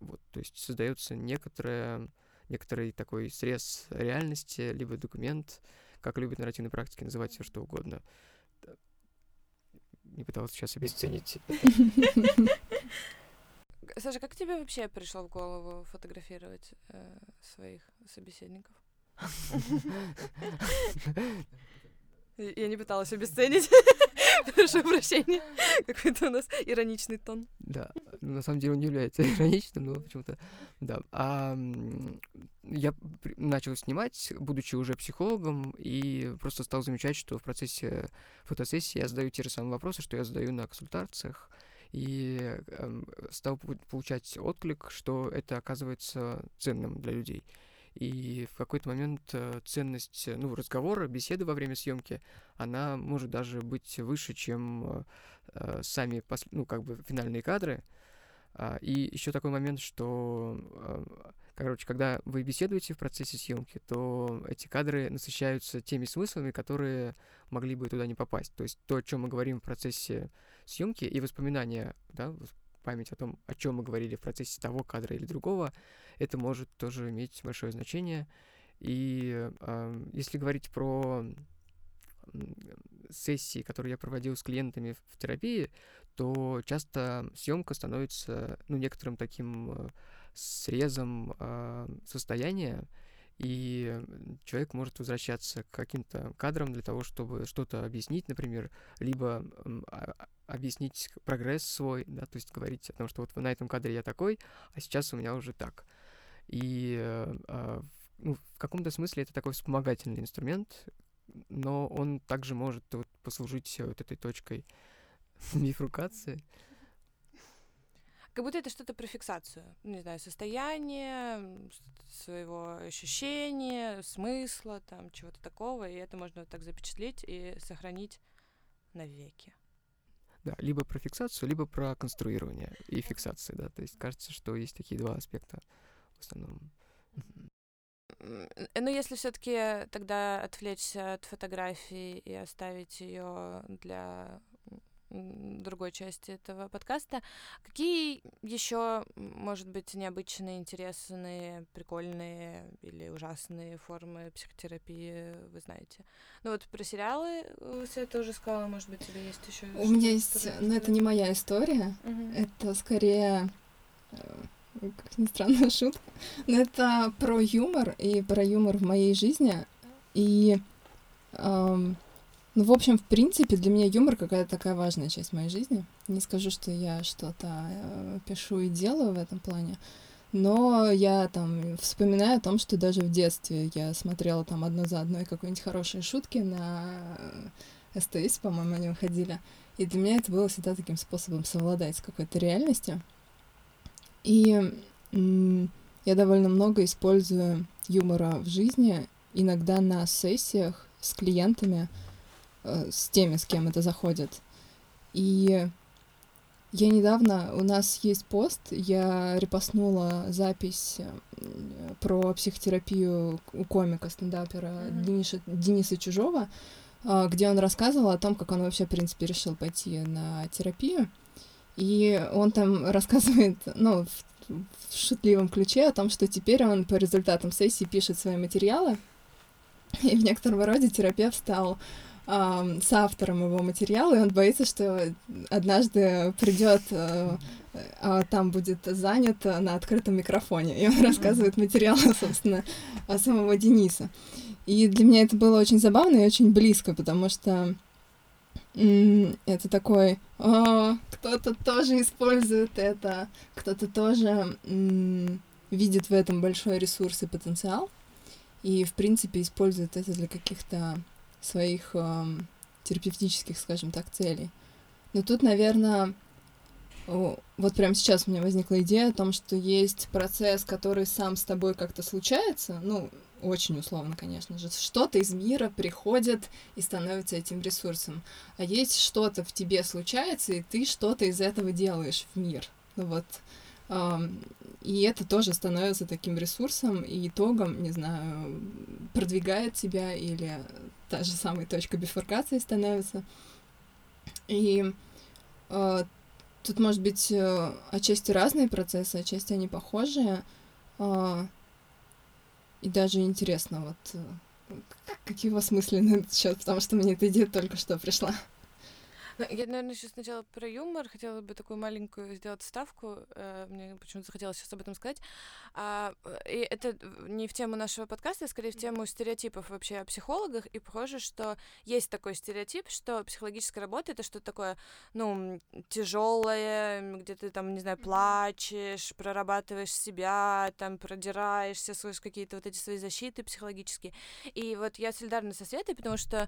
вот, то есть создается некоторая, некоторый такой срез реальности, либо документ, как любят нарративные практики называть все что угодно. Не пытался сейчас обесценить. Саша, как тебе вообще пришло в голову фотографировать э, своих собеседников? Я не пыталась обесценить. Прошу прощения. Какой-то у нас ироничный тон. Да, ну, на самом деле он является ироничным, но почему-то... Да. А, я начал снимать, будучи уже психологом, и просто стал замечать, что в процессе фотосессии я задаю те же самые вопросы, что я задаю на консультациях, и э, стал получать отклик, что это оказывается ценным для людей. И в какой-то момент э, ценность ну, разговора, беседы во время съемки, она может даже быть выше, чем э, сами ну, как бы финальные кадры. А, и еще такой момент, что э, короче, когда вы беседуете в процессе съемки, то эти кадры насыщаются теми смыслами, которые могли бы туда не попасть. То есть то, о чем мы говорим в процессе съемки и воспоминания, да, память о том, о чем мы говорили в процессе того кадра или другого, это может тоже иметь большое значение. И э, если говорить про сессии, которые я проводил с клиентами в терапии, то часто съемка становится ну, некоторым таким э, срезом э, состояния, и человек может возвращаться к каким-то кадрам для того, чтобы что-то объяснить, например, либо э, объяснить прогресс свой, да, то есть говорить о том, что вот на этом кадре я такой, а сейчас у меня уже так. И э, ну, в каком-то смысле это такой вспомогательный инструмент, но он также может вот, послужить вот этой точкой бифрукации. Как будто это что-то про фиксацию. Не знаю, состояние, своего ощущения, смысла, там, чего-то такого. И это можно вот так запечатлеть и сохранить навеки. Да, либо про фиксацию, либо про конструирование и фиксации, да. То есть кажется, что есть такие два аспекта в основном. Но если все-таки тогда отвлечься от фотографии и оставить ее для другой части этого подкаста. Какие еще, может быть, необычные, интересные, прикольные или ужасные формы психотерапии вы знаете? Ну вот про сериалы все это уже сказала, может быть, тебе есть еще. У меня есть, но это не моя история, угу. это скорее э, как ни странно, шутка. Но это про юмор и про юмор в моей жизни. И эм, ну, в общем, в принципе, для меня юмор какая-то такая важная часть моей жизни. Не скажу, что я что-то э, пишу и делаю в этом плане, но я там вспоминаю о том, что даже в детстве я смотрела там одно за одной какие-нибудь хорошие шутки на э, СТС, по-моему, они выходили. И для меня это было всегда таким способом совладать с какой-то реальностью. И я довольно много использую юмора в жизни, иногда на сессиях с клиентами, с теми, с кем это заходит. И я недавно, у нас есть пост, я репостнула запись э, про психотерапию у комика, стендапера mm-hmm. Дениса, Дениса Чужого, э, где он рассказывал о том, как он вообще, в принципе, решил пойти на терапию. И он там рассказывает, ну, в, в шутливом ключе о том, что теперь он по результатам сессии пишет свои материалы, и в некотором роде терапевт стал э, с автором его материала, и он боится, что однажды придет, э, а там будет занят на открытом микрофоне, и он рассказывает материал, собственно, о самого Дениса. И для меня это было очень забавно и очень близко, потому что это такой, о, кто-то тоже использует это, кто-то тоже видит в этом большой ресурс и потенциал, и, в принципе, использует это для каких-то своих э, терапевтических, скажем так, целей. Но тут, наверное, вот прямо сейчас у меня возникла идея о том, что есть процесс, который сам с тобой как-то случается, ну, очень условно, конечно же, что-то из мира приходит и становится этим ресурсом, а есть что-то в тебе случается, и ты что-то из этого делаешь в мир. Ну вот, и это тоже становится таким ресурсом и итогом, не знаю, продвигает тебя или та же самая точка бифуркации становится. И э, тут, может быть, э, отчасти разные процессы, отчасти они похожие. Э, и даже интересно, вот э, какие у вас мысли на этот счет, потому что мне эта идея только что пришла. Ну, я, наверное, еще сначала про юмор хотела бы такую маленькую сделать ставку. Э, мне почему-то захотелось сейчас об этом сказать. А, и это не в тему нашего подкаста, а скорее в тему стереотипов вообще о психологах. И похоже, что есть такой стереотип, что психологическая работа это что-то такое, ну, тяжелое, где ты там, не знаю, плачешь, прорабатываешь себя, там продираешься, слышишь какие-то вот эти свои защиты психологические. И вот я солидарна со Светой, потому что,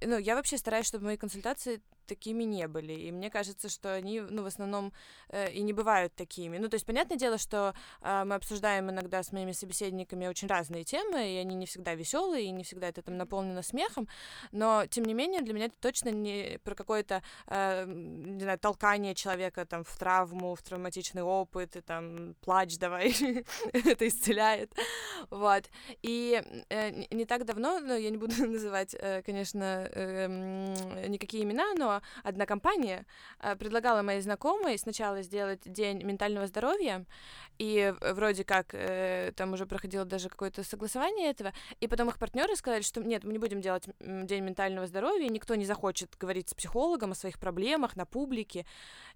ну, я вообще стараюсь, чтобы мои консультации такими не были. И мне кажется, что они, ну, в основном э, и не бывают такими. Ну, то есть, понятное дело, что э, мы обсуждаем иногда с моими собеседниками очень разные темы, и они не всегда веселые, и не всегда это там наполнено смехом, но, тем не менее, для меня это точно не про какое-то, э, не знаю, толкание человека там в травму, в травматичный опыт, и там плач давай, это исцеляет. Вот. И э, не так давно, ну, я не буду называть, э, конечно, э, никакие имена, но одна компания э, предлагала моей знакомой сначала сделать день ментального здоровья, и вроде как э, там уже проходило даже какое-то согласование этого, и потом их партнеры сказали, что нет, мы не будем делать день ментального здоровья, никто не захочет говорить с психологом о своих проблемах на публике,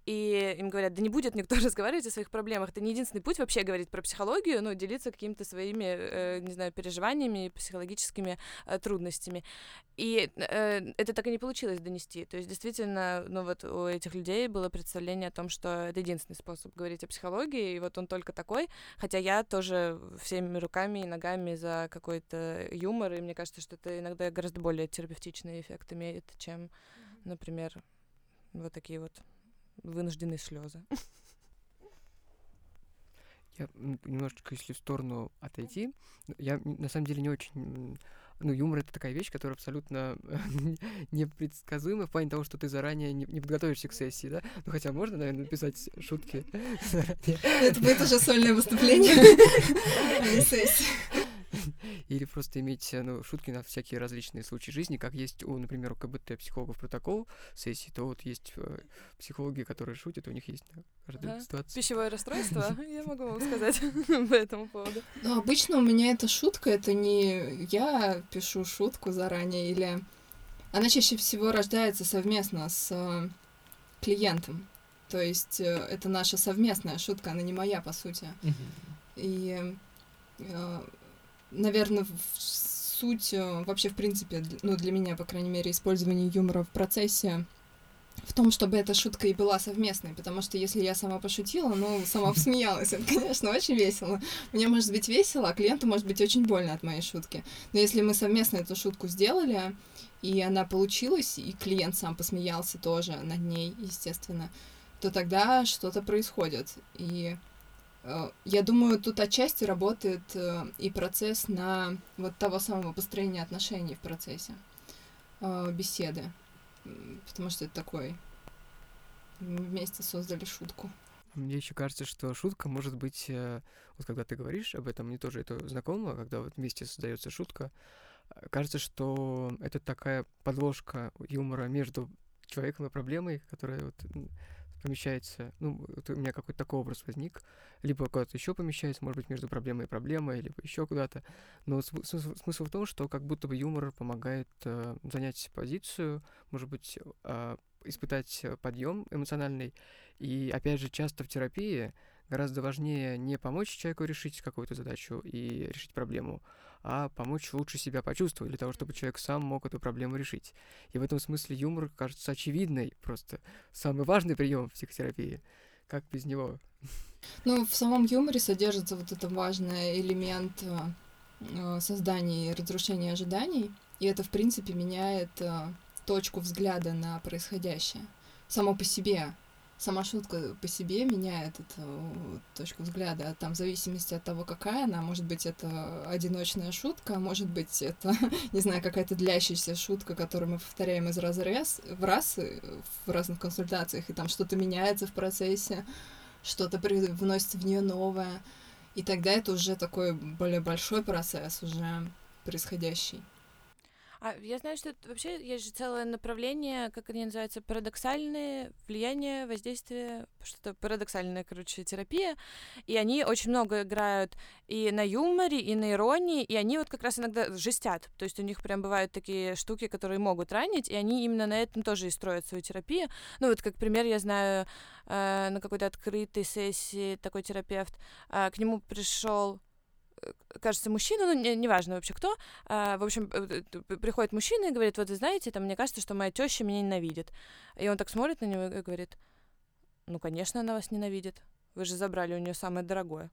и им говорят, да не будет никто разговаривать о своих проблемах, это не единственный путь вообще говорить про психологию, ну, делиться какими-то своими, э, не знаю, переживаниями, психологическими э, трудностями. И э, это так и не получилось донести, то есть действительно, ну, вот у этих людей было представление о том, что это единственный способ говорить о психологии, и вот он только такой, хотя я тоже всеми руками и ногами за какой-то юмор, и мне кажется, что это иногда гораздо более терапевтичный эффект имеет, чем, например, вот такие вот вынужденные слезы. Я немножечко, если в сторону отойти, я на самом деле не очень ну, юмор это такая вещь, которая абсолютно непредсказуема в плане того, что ты заранее не, не подготовишься к сессии, да? Ну, хотя можно, наверное, написать шутки заранее. Это будет уже сольное выступление, а не сессия. Или просто иметь ну, шутки на всякие различные случаи жизни, как есть у, например, у КБТ психологов протокол сессии, то вот есть э, психологи, которые шутят, у них есть да, каждая ага. ситуация. Пищевое расстройство, я могу вам сказать по этому поводу. Ну, обычно у меня эта шутка, это не я пишу шутку заранее, или она чаще всего рождается совместно с э, клиентом. То есть э, это наша совместная шутка, она не моя, по сути. И наверное, в суть э, вообще, в принципе, ну, для меня, по крайней мере, использование юмора в процессе в том, чтобы эта шутка и была совместной, потому что если я сама пошутила, ну, сама посмеялась, это, конечно, очень весело. Мне может быть весело, а клиенту может быть очень больно от моей шутки. Но если мы совместно эту шутку сделали, и она получилась, и клиент сам посмеялся тоже над ней, естественно, то тогда что-то происходит. И я думаю, тут отчасти работает э, и процесс на вот того самого построения отношений в процессе э, беседы, потому что это такой вместе создали шутку. Мне еще кажется, что шутка может быть, вот когда ты говоришь об этом, мне тоже это знакомо, когда вот вместе создается шутка, кажется, что это такая подложка юмора между человеком и проблемой, которая вот помещается, ну, у меня какой-то такой образ возник, либо куда-то еще помещается, может быть, между проблемой и проблемой, либо еще куда-то. Но смысл, смысл в том, что как будто бы юмор помогает э, занять позицию, может быть, э, испытать подъем эмоциональный. И опять же, часто в терапии гораздо важнее не помочь человеку решить какую-то задачу и решить проблему, а помочь лучше себя почувствовать, для того, чтобы человек сам мог эту проблему решить. И в этом смысле юмор кажется очевидной, просто самый важный прием в психотерапии. Как без него? Ну, в самом юморе содержится вот этот важный элемент э, создания и разрушения ожиданий, и это, в принципе, меняет э, точку взгляда на происходящее само по себе. Сама шутка по себе меняет эту точку взгляда. Там, в зависимости от того, какая она, может быть, это одиночная шутка, может быть, это, не знаю, какая-то длящаяся шутка, которую мы повторяем из раза раз, в раз в разных консультациях, и там что-то меняется в процессе, что-то вносится в нее новое. И тогда это уже такой более большой процесс, уже происходящий. А я знаю, что вообще есть же целое направление, как они называются, парадоксальные влияния, воздействия, что-то парадоксальная, короче, терапия. И они очень много играют и на юморе, и на иронии, и они вот как раз иногда жестят. То есть у них прям бывают такие штуки, которые могут ранить, и они именно на этом тоже и строят свою терапию. Ну вот как пример я знаю э, на какой-то открытой сессии такой терапевт, э, к нему пришел кажется, мужчина, ну, неважно не вообще кто, а, в общем, э, приходит мужчина и говорит, вот, вы знаете, там, мне кажется, что моя теща меня ненавидит. И он так смотрит на него и говорит, ну, конечно, она вас ненавидит. Вы же забрали у нее самое дорогое.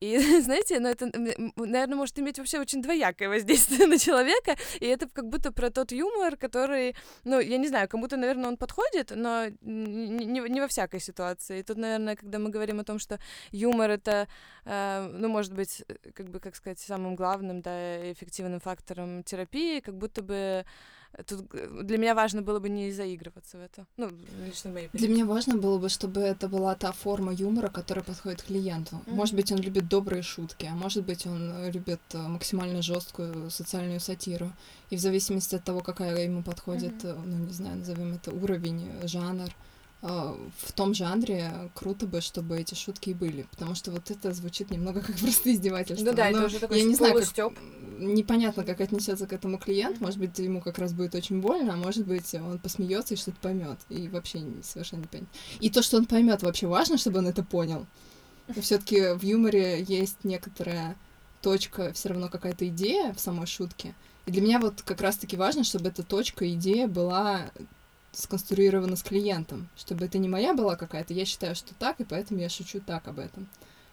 И, знаете, ну, это, наверное, может иметь вообще очень двоякое воздействие на человека, и это как будто про тот юмор, который, ну, я не знаю, кому-то, наверное, он подходит, но не, не во всякой ситуации. И тут, наверное, когда мы говорим о том, что юмор — это, э, ну, может быть, э, как бы, как сказать, самым главным, да, эффективным фактором терапии, как будто бы Тут э, для меня важно было бы не заигрываться в это. Ну, лично моей Для меня важно было бы, чтобы это была та форма юмора, которая подходит клиенту. Mm-hmm. Может быть, он любит добрые шутки, а может быть, он любит э, максимально жесткую социальную сатиру. И в зависимости от того, какая ему подходит, mm-hmm. ну, не знаю, назовем это уровень, жанр, в том жанре круто бы, чтобы эти шутки и были, потому что вот это звучит немного как просто издевательство. Ну да, это уже такой я не знаю, как, непонятно, как отнесется к этому клиент. Может быть, ему как раз будет очень больно, а может быть, он посмеется и что-то поймет. И вообще совершенно не поймет. И то, что он поймет, вообще важно, чтобы он это понял. Все-таки в юморе есть некоторая точка, все равно какая-то идея в самой шутке. И для меня вот как раз-таки важно, чтобы эта точка, идея была сконструирована с клиентом, чтобы это не моя была какая-то, я считаю, что так, и поэтому я шучу так об этом.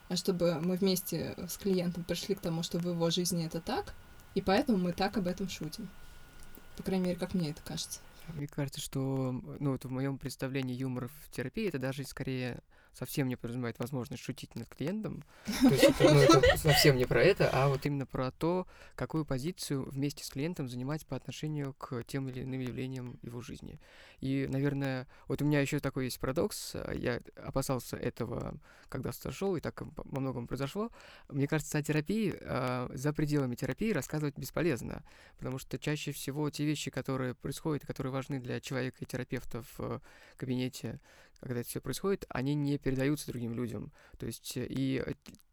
А чтобы мы вместе с клиентом пришли к тому, что в его жизни это так, и поэтому мы так об этом шутим. По крайней мере, как мне это кажется. Мне кажется, что ну, вот в моем представлении юмора в терапии это даже скорее совсем не подразумевает возможность шутить над клиентом. То есть это, ну, это совсем не про это, а вот именно про то, какую позицию вместе с клиентом занимать по отношению к тем или иным явлениям его жизни. И, наверное, вот у меня еще такой есть парадокс. Я опасался этого, когда сошел, и так во многом произошло. Мне кажется, о терапии, э, за пределами терапии рассказывать бесполезно, потому что чаще всего те вещи, которые происходят, которые важны для человека и терапевта в кабинете, когда это все происходит, они не передаются другим людям. То есть, и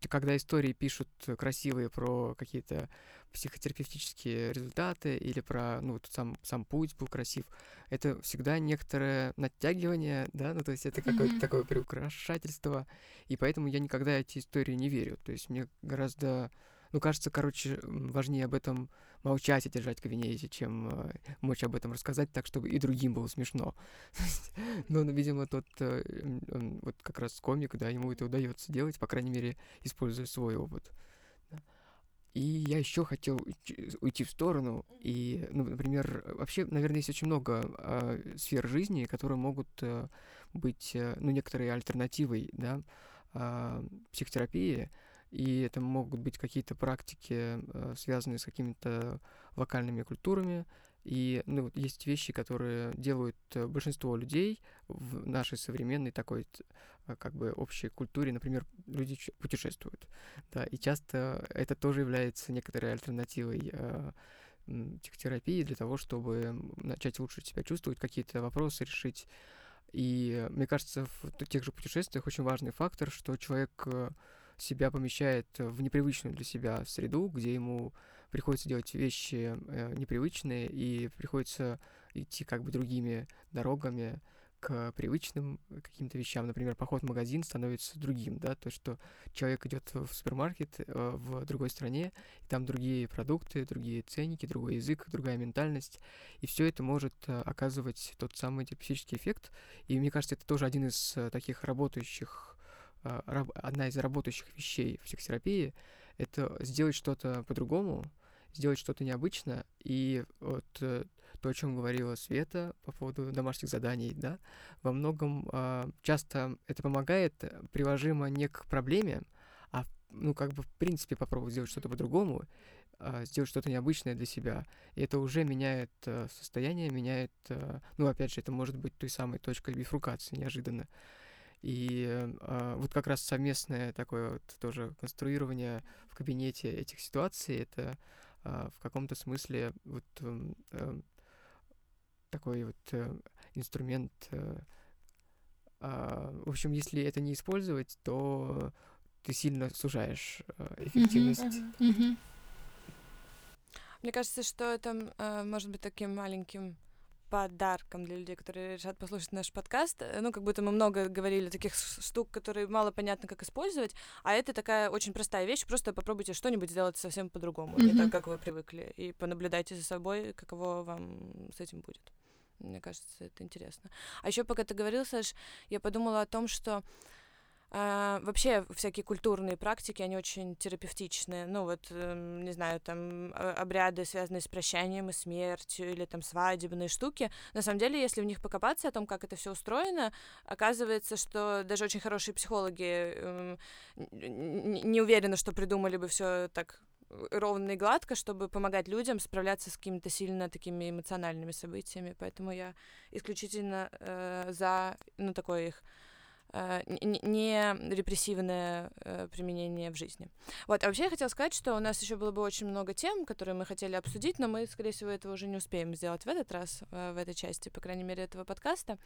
когда истории пишут красивые про какие-то психотерапевтические результаты или про, ну, вот сам, сам путь был красив, это всегда некоторое натягивание, да, ну, то есть это какое-то mm-hmm. такое приукрашательство, и поэтому я никогда эти истории не верю. То есть мне гораздо, ну, кажется, короче, важнее об этом молчать и держать кабинете, чем э, мочь об этом рассказать так, чтобы и другим было смешно. Но, ну, видимо, тот э, вот как раз комик, да, ему это удается делать, по крайней мере, используя свой опыт. И я еще хотел уйти в сторону. И, ну, например, вообще, наверное, есть очень много э, сфер жизни, которые могут э, быть, э, ну, некоторой альтернативой, да, э, психотерапии. И это могут быть какие-то практики, э, связанные с какими-то локальными культурами. И ну, есть вещи, которые делают э, большинство людей в нашей современной такой э, как бы общей культуре. Например, люди путешествуют. Да, и часто это тоже является некоторой альтернативой психотерапии для того, чтобы начать лучше себя чувствовать, какие-то вопросы решить. И мне кажется, в тех же путешествиях очень важный фактор, что человек себя помещает в непривычную для себя среду, где ему приходится делать вещи э, непривычные и приходится идти как бы другими дорогами к привычным каким-то вещам. Например, поход в магазин становится другим, да, то, что человек идет в супермаркет э, в другой стране, и там другие продукты, другие ценники, другой язык, другая ментальность, и все это может э, оказывать тот самый терапевтический эффект. И мне кажется, это тоже один из таких работающих одна из работающих вещей в психотерапии — это сделать что-то по-другому, сделать что-то необычное, и вот э, то, о чем говорила Света по поводу домашних заданий, да, во многом э, часто это помогает приложимо не к проблеме, а, ну, как бы, в принципе, попробовать сделать что-то по-другому, э, сделать что-то необычное для себя. И это уже меняет э, состояние, меняет, э, ну, опять же, это может быть той самой точкой бифрукации неожиданно. И э, вот как раз совместное такое вот тоже конструирование в кабинете этих ситуаций, это э, в каком-то смысле вот э, такой вот э, инструмент. Э, э, в общем, если это не использовать, то ты сильно сужаешь э, эффективность. Mm-hmm. Mm-hmm. Мне кажется, что это э, может быть таким маленьким подарком для людей, которые решат послушать наш подкаст. Э, ну, как будто мы много говорили таких штук, которые мало понятно, как использовать, а это такая очень простая вещь. Просто попробуйте что-нибудь сделать совсем по-другому, mm-hmm. не так, как вы привыкли, и понаблюдайте за собой, каково вам с этим будет. Мне кажется, это интересно. А еще пока ты говорил, Саш, я подумала о том, что Uh, вообще всякие культурные практики, они очень терапевтичные. Ну вот, uh, не знаю, там обряды, связанные с прощанием и смертью, или там свадебные штуки. На самом деле, если в них покопаться о том, как это все устроено, оказывается, что даже очень хорошие психологи uh, не уверены, что придумали бы все так ровно и гладко, чтобы помогать людям справляться с какими-то сильно такими эмоциональными событиями. Поэтому я исключительно э, за ну, такое их не репрессивное э, применение в жизни. Вот, а вообще я хотела сказать, что у нас еще было бы очень много тем, которые мы хотели обсудить, но мы, скорее всего, этого уже не успеем сделать в этот раз, э, в этой части, по крайней мере, этого подкаста.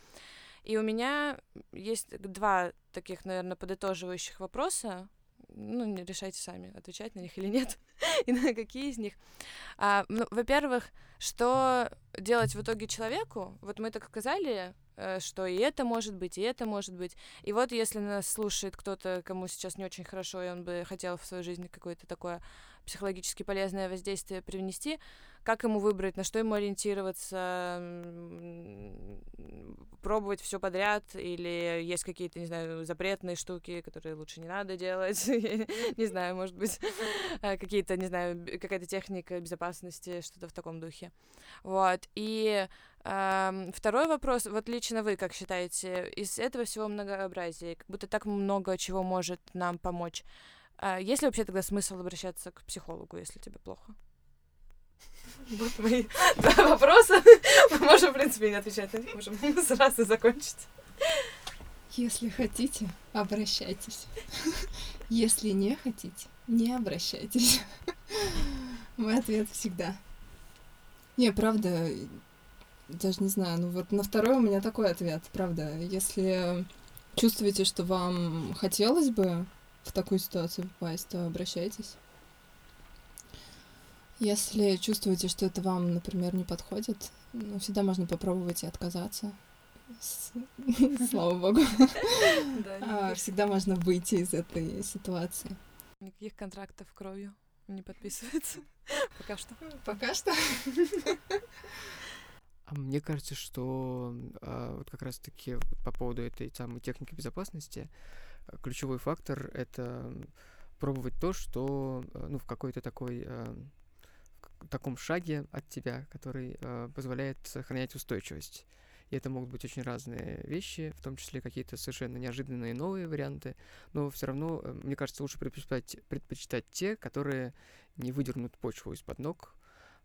И у меня есть два таких, наверное, подытоживающих вопроса, ну, решайте сами, отвечать на них или нет, и на какие из них. А, ну, во-первых, что делать в итоге человеку? Вот мы так сказали, Э, что и это может быть, и это может быть. И вот если нас слушает кто-то, кому сейчас не очень хорошо, и он бы хотел в свою жизнь какое-то такое психологически полезное воздействие привнести, как ему выбрать, на что ему ориентироваться, пробовать все подряд, или есть какие-то, не знаю, запретные штуки, которые лучше не надо делать, не знаю, может быть, э, какие-то, не знаю, какая-то техника безопасности, что-то в таком духе. Вот, и Второй вопрос, вот лично вы как считаете, из этого всего многообразия, как будто так много чего может нам помочь, а есть ли вообще тогда смысл обращаться к психологу, если тебе плохо? Вот мои два вопроса. Мы можем, в принципе, не отвечать на них, можем сразу закончить. Если хотите, обращайтесь. Если не хотите, не обращайтесь. Мой ответ всегда. Не, правда, даже не знаю, ну вот на второй у меня такой ответ, правда. Если чувствуете, что вам хотелось бы в такую ситуацию попасть, то обращайтесь. Если чувствуете, что это вам, например, не подходит, ну, всегда можно попробовать и отказаться. Слава богу. А, всегда можно выйти из этой ситуации. Никаких контрактов кровью не подписывается. Пока что. Пока что. А мне кажется, что а, вот как раз-таки по поводу этой самой техники безопасности а, ключевой фактор — это пробовать то, что а, ну, в какой-то такой в таком шаге от тебя, который а, позволяет сохранять устойчивость. И это могут быть очень разные вещи, в том числе какие-то совершенно неожиданные новые варианты. Но все равно, э, мне кажется, лучше предпочитать, предпочитать те, которые не выдернут почву из-под ног,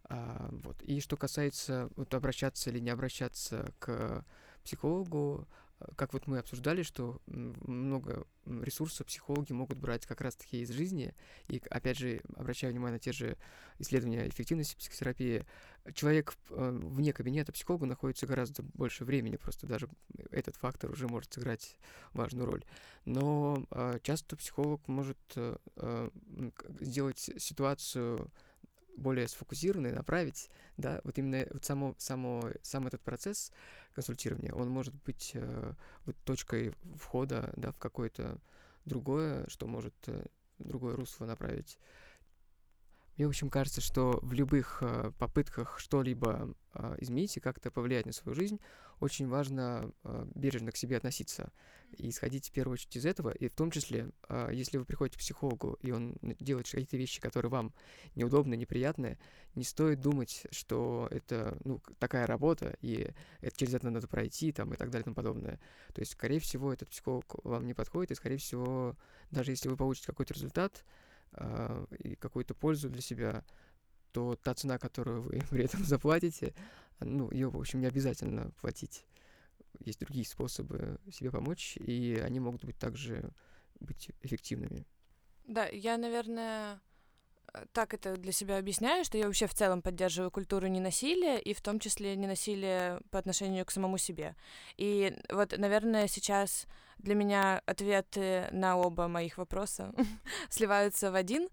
а, вот. И что касается вот, обращаться или не обращаться к психологу, как вот мы обсуждали, что много ресурсов психологи могут брать как раз-таки из жизни. И, опять же, обращаю внимание на те же исследования эффективности психотерапии. Человек э, вне кабинета психолога находится гораздо больше времени, просто даже этот фактор уже может сыграть важную роль. Но э, часто психолог может э, сделать ситуацию более сфокусированно направить, да, вот именно вот само, само, сам этот процесс консультирования, он может быть э, вот точкой входа, да, в какое-то другое, что может э, другое русло направить. Мне, в общем, кажется, что в любых э, попытках что-либо э, изменить и как-то повлиять на свою жизнь, очень важно э, бережно к себе относиться и исходить в первую очередь из этого, и в том числе, э, если вы приходите к психологу, и он делает какие-то вещи, которые вам неудобны, неприятны, не стоит думать, что это ну, такая работа, и это, через это надо пройти, там, и так далее и тому подобное. То есть, скорее всего, этот психолог вам не подходит, и, скорее всего, даже если вы получите какой-то результат э, и какую-то пользу для себя, то та цена, которую вы при этом заплатите, ну, ее, в общем, не обязательно платить. Есть другие способы себе помочь, и они могут быть также быть эффективными. Да, я, наверное, так это для себя объясняю, что я вообще в целом поддерживаю культуру ненасилия, и в том числе ненасилие по отношению к самому себе. И вот, наверное, сейчас для меня ответы на оба моих вопроса сливаются в один.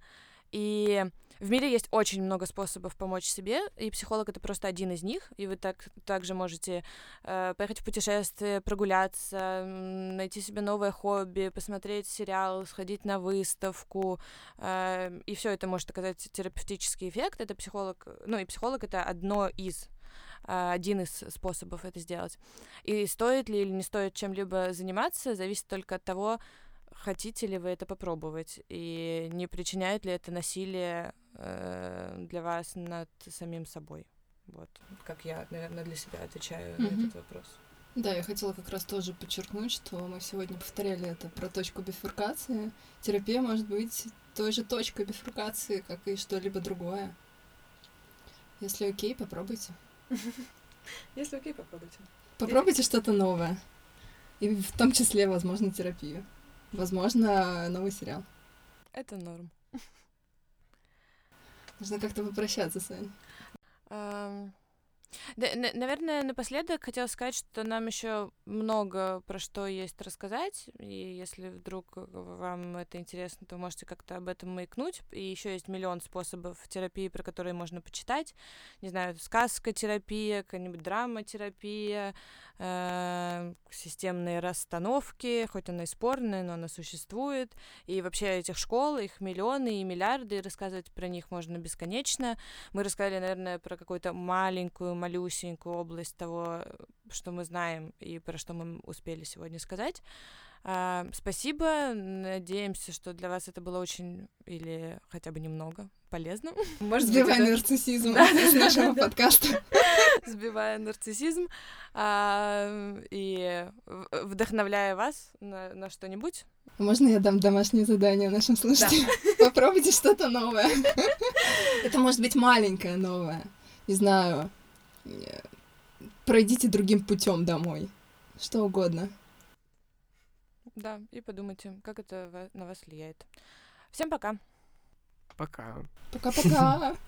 И в мире есть очень много способов помочь себе, и психолог это просто один из них. И вы так также можете э, поехать в путешествие, прогуляться, найти себе новое хобби, посмотреть сериал, сходить на выставку, э, и все это может оказать терапевтический эффект. Это психолог, ну и психолог это одно из э, один из способов это сделать. И стоит ли или не стоит чем-либо заниматься, зависит только от того, хотите ли вы это попробовать, и не причиняет ли это насилие э, для вас над самим собой. Вот, как я, наверное, для себя отвечаю mm-hmm. на этот вопрос. Да, я хотела как раз тоже подчеркнуть, что мы сегодня повторяли это про точку бифуркации. Терапия может быть той же точкой бифуркации, как и что-либо другое. Если окей, попробуйте. Если окей, попробуйте. Попробуйте что-то новое. И в том числе, возможно, терапию. Возможно, новый сериал. Это норм. Нужно как-то попрощаться, Сань. Um, да, наверное, напоследок хотела сказать, что нам еще много про что есть рассказать, и если вдруг вам это интересно, то можете как-то об этом маякнуть. И еще есть миллион способов терапии, про которые можно почитать. Не знаю, сказка терапия, какая-нибудь драма-терапия, э, системные расстановки, хоть она и спорная, но она существует. И вообще этих школ, их миллионы и миллиарды, и рассказывать про них можно бесконечно. Мы рассказали, наверное, про какую-то маленькую, малюсенькую область того, что мы знаем и про что мы успели сегодня сказать. А, спасибо. Надеемся, что для вас это было очень или хотя бы немного полезно. Может, Сбивая нарциссизм из нашего подкаста. Сбивая нарциссизм а, и вдохновляя вас на, на что-нибудь. Можно я дам домашнее задание нашим слушателям? Да. Попробуйте что-то новое. Это может быть маленькое новое. Не знаю. Пройдите другим путем домой. Что угодно. Да, и подумайте, как это на вас влияет. Всем пока. Пока. Пока-пока.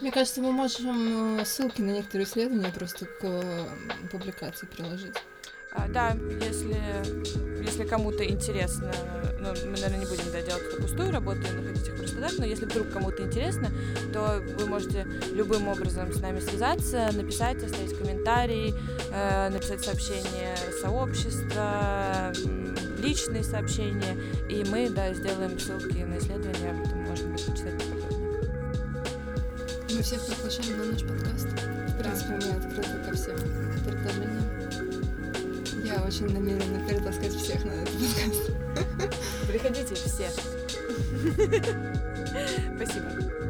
Мне кажется, мы можем э, ссылки на некоторые исследования просто к э, публикации приложить. А, да, если, если кому-то интересно, ну, мы, наверное, не будем да, делать эту пустую работу и находить их просто так, но если вдруг кому-то интересно, то вы можете любым образом с нами связаться, написать, оставить комментарий, э, написать сообщение сообщества, личные сообщения, и мы, да, сделаем ссылки на исследования, об этом можно будет почитать поподробнее. Мы всех приглашаем на наш подкаст. В принципе, мы открыты ко всем предложениям. Я очень намерена перетаскать всех на этот подкаст. Приходите все. Спасибо.